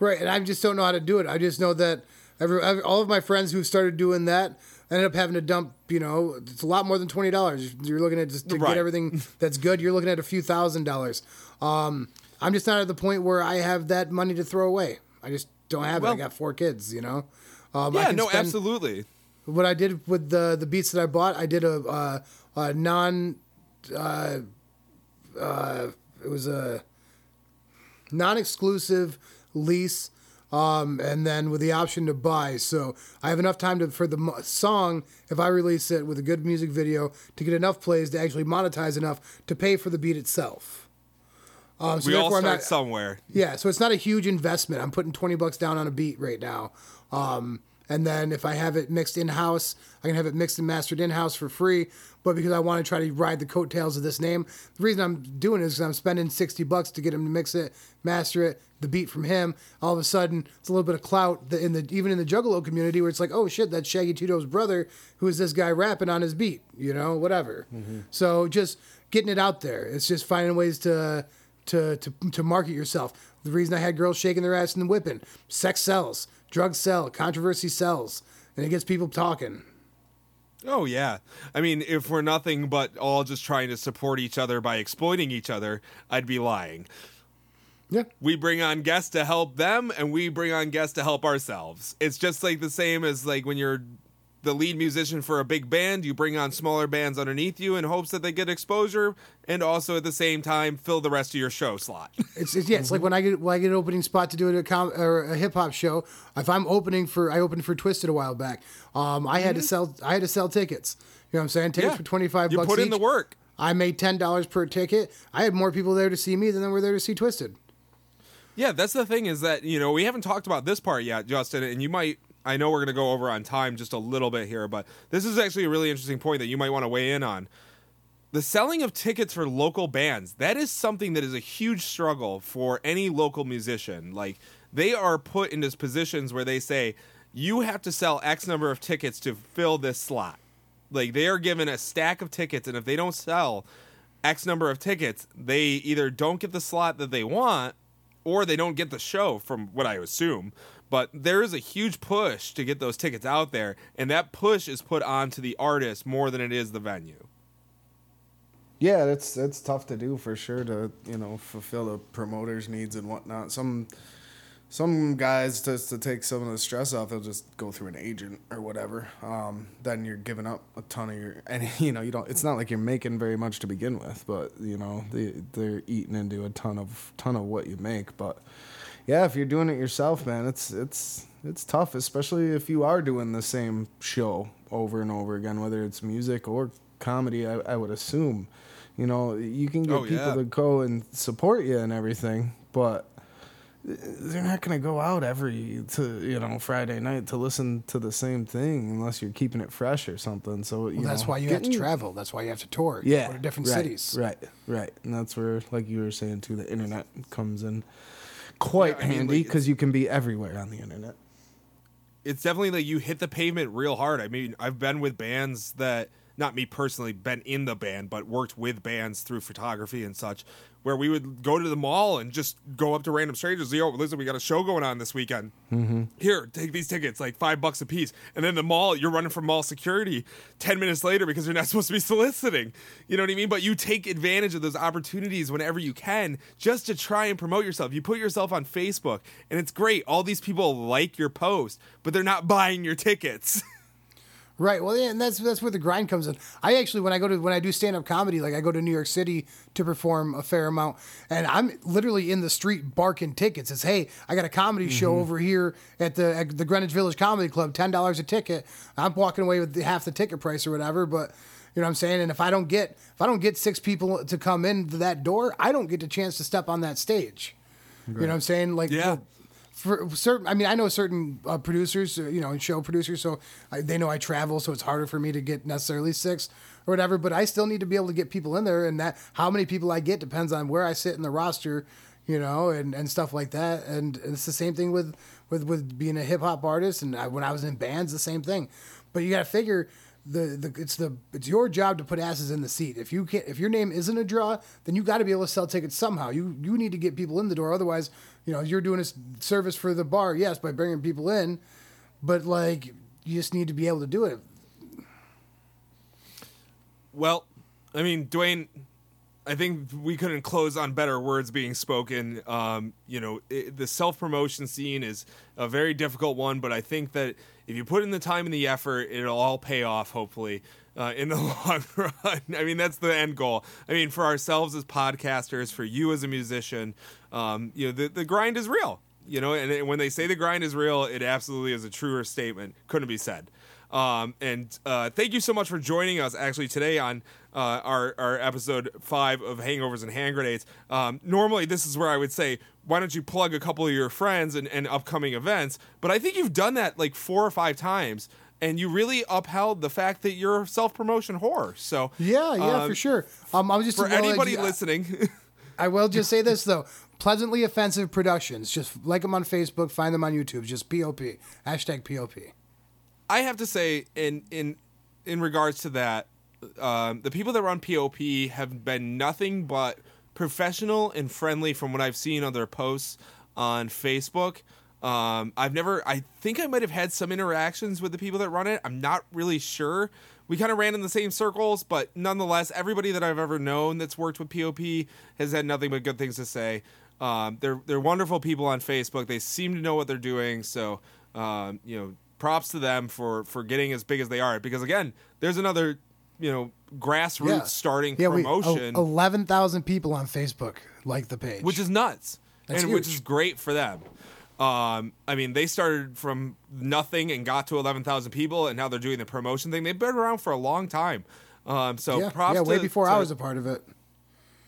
Right, and I just don't know how to do it. I just know that every, all of my friends who started doing that ended up having to dump. You know, it's a lot more than twenty dollars. You're looking at just to Right. get everything that's good. You're looking at a few thousand dollars. Um, I'm just not at the point where I have that money to throw away. I just don't have it. I got four kids. You know. Um, Yeah, no, spend- absolutely. what I did with the the beats that I bought, I did a, uh, a non, uh, uh, it was a non-exclusive lease, um, and then with the option to buy. So I have enough time to for the song if I release it with a good music video to get enough plays to actually monetize enough to pay for the beat itself. Um, so we all start not- somewhere. yeah, so it's not a huge investment. I'm putting 20 bucks down on a beat right now. Um, and then if I have it mixed in house, I can have it mixed and mastered in house for free. But because I want to try to ride the coattails of this name, the reason I'm doing it is because I'm spending 60 bucks to get him to mix it, master it, the beat from him. All of a sudden, it's a little bit of clout that in the even in the Juggalo community where it's like, oh shit, that's Shaggy 2 Dope's brother. Who is this guy rapping on his beat? You know, whatever. Mm-hmm. So just getting it out there. It's just finding ways to to, to to market yourself. The reason I had girls shaking their ass and whipping, sex sells, drugs sell, controversy sells, and it gets people talking. Oh yeah. I mean, if we're nothing but all just trying to support each other by exploiting each other, I'd be lying. Yeah. We bring on guests to help them and we bring on guests to help ourselves. It's just like the same as like when you're the lead musician for a big band, you bring on smaller bands underneath you in hopes that they get exposure and also at the same time fill the rest of your show slot. <laughs> It's, it's yeah, it's like when I get when I get an opening spot to do a com- or a hip hop show. If I'm opening for I opened for Twiztid a while back. Um, I had to sell I had to sell tickets. You know what I'm saying? Tickets Yeah. for 25 You bucks put in each. the work. I made ten dollars per ticket. I had more people there to see me than there were there to see Twiztid. Yeah, that's the thing is that, you know, we haven't talked about this part yet, Justin, and you might I know we're going to go over on time just a little bit here, but this is actually a really interesting point that you might want to weigh in on. The selling of tickets for local bands, that is something that is a huge struggle for any local musician. Like they are put into positions where they say you have to sell X number of tickets to fill this slot. Like they are given a stack of tickets and if they don't sell X number of tickets, they either don't get the slot that they want or they don't get the show from what I assume. But there is a huge push to get those tickets out there, and that push is put onto the artist more than it is the venue. Yeah, that's that's tough to do for sure to you know fulfill the promoters' needs and whatnot. Some some guys just to take some of the stress off, they'll just go through an agent or whatever. Um, then you're giving up a ton of your and <laughs> you know you don't. It's not like you're making very much to begin with, but you know they they're eating into a ton of ton of what you make. But yeah, if you're doing it yourself, man, it's it's it's tough, especially if you are doing the same show over and over again, whether it's music or comedy. I, I would assume, you know, you can get Oh, people yeah. to go and support you and everything, but eh, they're not going to go out every to you know Friday night to listen to the same thing unless you're keeping it fresh or something. So you Well, that's know, why you have to travel. That's why you have to tour. Yeah, Go to different right, cities. Right, right, and that's where, like you were saying too, the internet comes in quite Yeah, I mean, handy like, because you can be everywhere on the internet. it's definitely like you hit the pavement real hard. I mean, I've been with bands that not me personally been in the band, but worked with bands through photography and such, where we would go to the mall and just go up to random strangers. Yo, listen, we got a show going on this weekend. Mm-hmm. Here, take these tickets, like five bucks a piece. And then the mall, you're running from mall security ten minutes later because you're not <laughs> supposed to be soliciting. You know what I mean? But you take advantage of those opportunities whenever you can, just to try and promote yourself. You put yourself on Facebook, and it's great. All these people like your post, but they're not buying your tickets. <laughs> Right. Well, yeah, and that's that's where the grind comes in. I actually, when I go to when I do stand up comedy, like I go to New York City to perform a fair amount, and I'm literally in the street barking tickets. It's hey, I got a comedy show mm-hmm. over here at the at the Greenwich Village Comedy Club, ten dollars a ticket. I'm walking away with half the ticket price or whatever, but. You know what I'm saying? And if I don't get if I don't get six people to come in that door, I don't get the chance to step on that stage. You know what I'm saying? Like Yeah. For certain i mean i know certain uh, producers uh, you know and show producers so I, they know i travel so it's harder for me to get necessarily six or whatever but i still need to be able to get people in there and that how many people i get depends on where i sit in the roster you know and, and stuff like that and, and it's the same thing with with with being a hip-hop artist and I, when i was in bands the same thing. But you got to figure the, the it's the it's your job to put asses in the seat. If you can't if your name isn't a draw, then you got to be able to sell tickets somehow. You you need to get people in the door. Otherwise, you know you're doing a service for the bar, yes, by bringing people in, but like you just need to be able to do it. Well, I mean, Dwayne, I think we couldn't close on better words being spoken. Um, you know, it, the self promotion scene is a very difficult one, but I think that if you put in the time and the effort, it'll all pay off, hopefully. Uh, in the <laughs> long run, I mean that's the end goal. I mean, for ourselves as podcasters, for you as a musician, um, you know the, the grind is real. You know, and when they say the grind is real, it absolutely is a truer statement. Couldn't be said. Um, and uh, thank you so much for joining us actually today on uh, our, our episode five of Hangovers and Hand Grenades. Um, normally, this is where I would say, why don't you plug a couple of your friends and, and upcoming events? But I think you've done that like four or five times. And you really upheld the fact that you're a self promotion whore. So Yeah, yeah, um, for sure. Um, I'm just For anybody I- listening, <laughs> I will just say this though. Pleasantly Offensive Productions. Just like them on Facebook, find them on YouTube. Just POP. Hashtag POP. I have to say, in in in regards to that, um, the people that run POP have been nothing but professional and friendly from what I've seen on their posts on Facebook. Um, I've never. I think I might have had some interactions with the people that run it. I'm not really sure. We kind of ran in the same circles, but nonetheless, everybody that I've ever known that's worked with POP has had nothing but good things to say. Um, they're they're wonderful people on Facebook. They seem to know what they're doing. So um, you know, props to them for for getting as big as they are. Because again, there's another you know grassroots starting yeah, promotion, el- 11,000 people on Facebook like the page. which is nuts, That's and which is great for them. Um, I mean, they started from nothing and got to 11,000 people, and now they're doing the promotion thing. They've been around for a long time. Um, so yeah, props yeah, way to- before to- I was a part of it.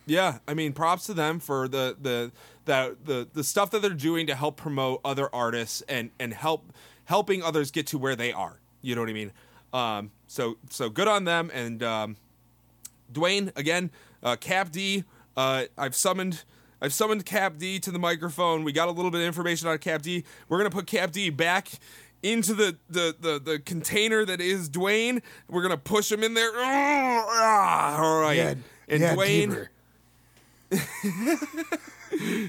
Yeah, I mean, props to them for the the the the, the stuff that they're doing to help promote other artists and and help helping others get to where they are. You know what I mean? Um, so so good on them. And um, Dwayne again, uh, Cap D. Uh, I've summoned. I've summoned Cap D to the microphone. We got a little bit of information on Cap D. We're gonna put Cap D back into the the the, the container that is Dwayne. We're gonna push him in there. All right. Yeah, and yeah, Dwayne. <laughs>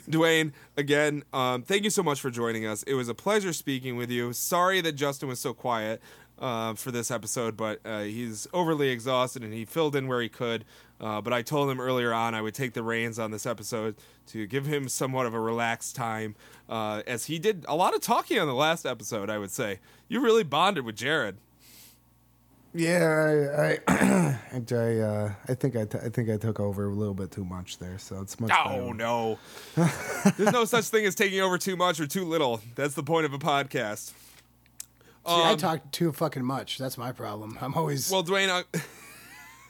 Dwayne, again, um, thank you so much for joining us. It was a pleasure speaking with you. Sorry that Justin was so quiet uh, for this episode, but uh, he's overly exhausted and he filled in where he could. Uh, but I told him earlier on I would take the reins on this episode to give him somewhat of a relaxed time, uh, as he did a lot of talking on the last episode. I would say you really bonded with Jared. Yeah, I, I, <clears throat> I, uh, I think I, t- I think I took over a little bit too much there, so it's much. Oh better. no, <laughs> there's no such thing as taking over too much or too little. That's the point of a podcast. See, I Um, talk too fucking much. That's my problem. <laughs> I'm always. Well, Dwayne, I,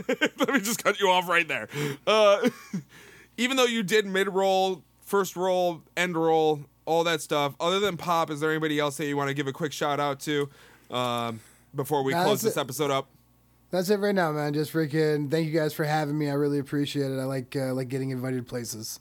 <laughs> let me just cut you off right there. Uh, <laughs> even though you did mid roll, first roll, end roll, all that stuff, other than Pop, is there anybody else that you want to give a quick shout out to um, before we Nah, close that's this it. episode up? That's it right now, man. Just freaking thank you guys for having me. I really appreciate it. I like uh, like getting invited places.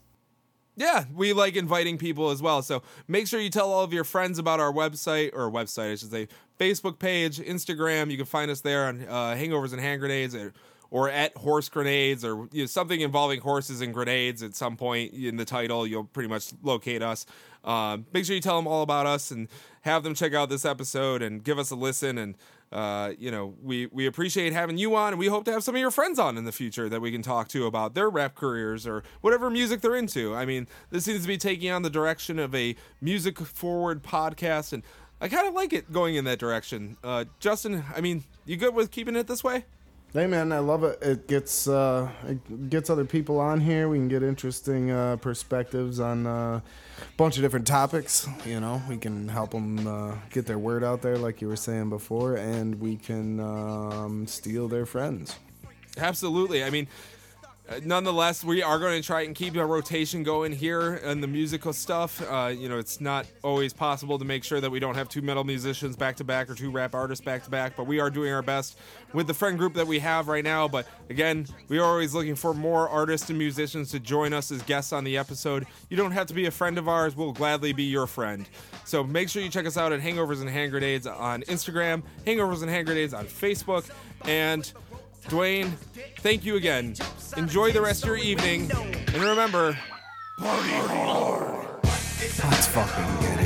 Yeah, we like inviting people as well. So make sure you tell all of your friends about our website or website, I should say, Facebook page, Instagram. You can find us there on uh, Hangovers and Hand Grenades or, or at Horse Grenades or you know, something involving horses and grenades at some point in the title. You'll pretty much locate us. Um, make sure you tell them all about us and have them check out this episode and give us a listen. And uh, you know, we we appreciate having you on, and we hope to have some of your friends on in the future that we can talk to about their rap careers or whatever music they're into. I mean, this seems to be taking on the direction of a music forward podcast, and I kind of like it going in that direction. Uh, Justin, I mean, you good with keeping it this way? Hey man, I love it. It gets uh, it gets other people on here. We can get interesting uh, perspectives on uh, a bunch of different topics. You know, we can help them uh, get their word out there, like you were saying before, and we can um, steal their friends. Absolutely. I mean, nonetheless, we are going to try and keep a rotation going here in the musical stuff. Uh, you know, it's not always possible to make sure that we don't have two metal musicians back to back or two rap artists back to back, but we are doing our best with the friend group that we have right now. But again, we are always looking for more artists and musicians to join us as guests on the episode. You don't have to be a friend of ours, we'll gladly be your friend. So make sure you check us out at Hangovers and Hand Grenades on Instagram, Hangovers and Hand Grenades on Facebook, and Dwayne, thank you again. Enjoy the rest of your evening. And remember, Let's fucking get it.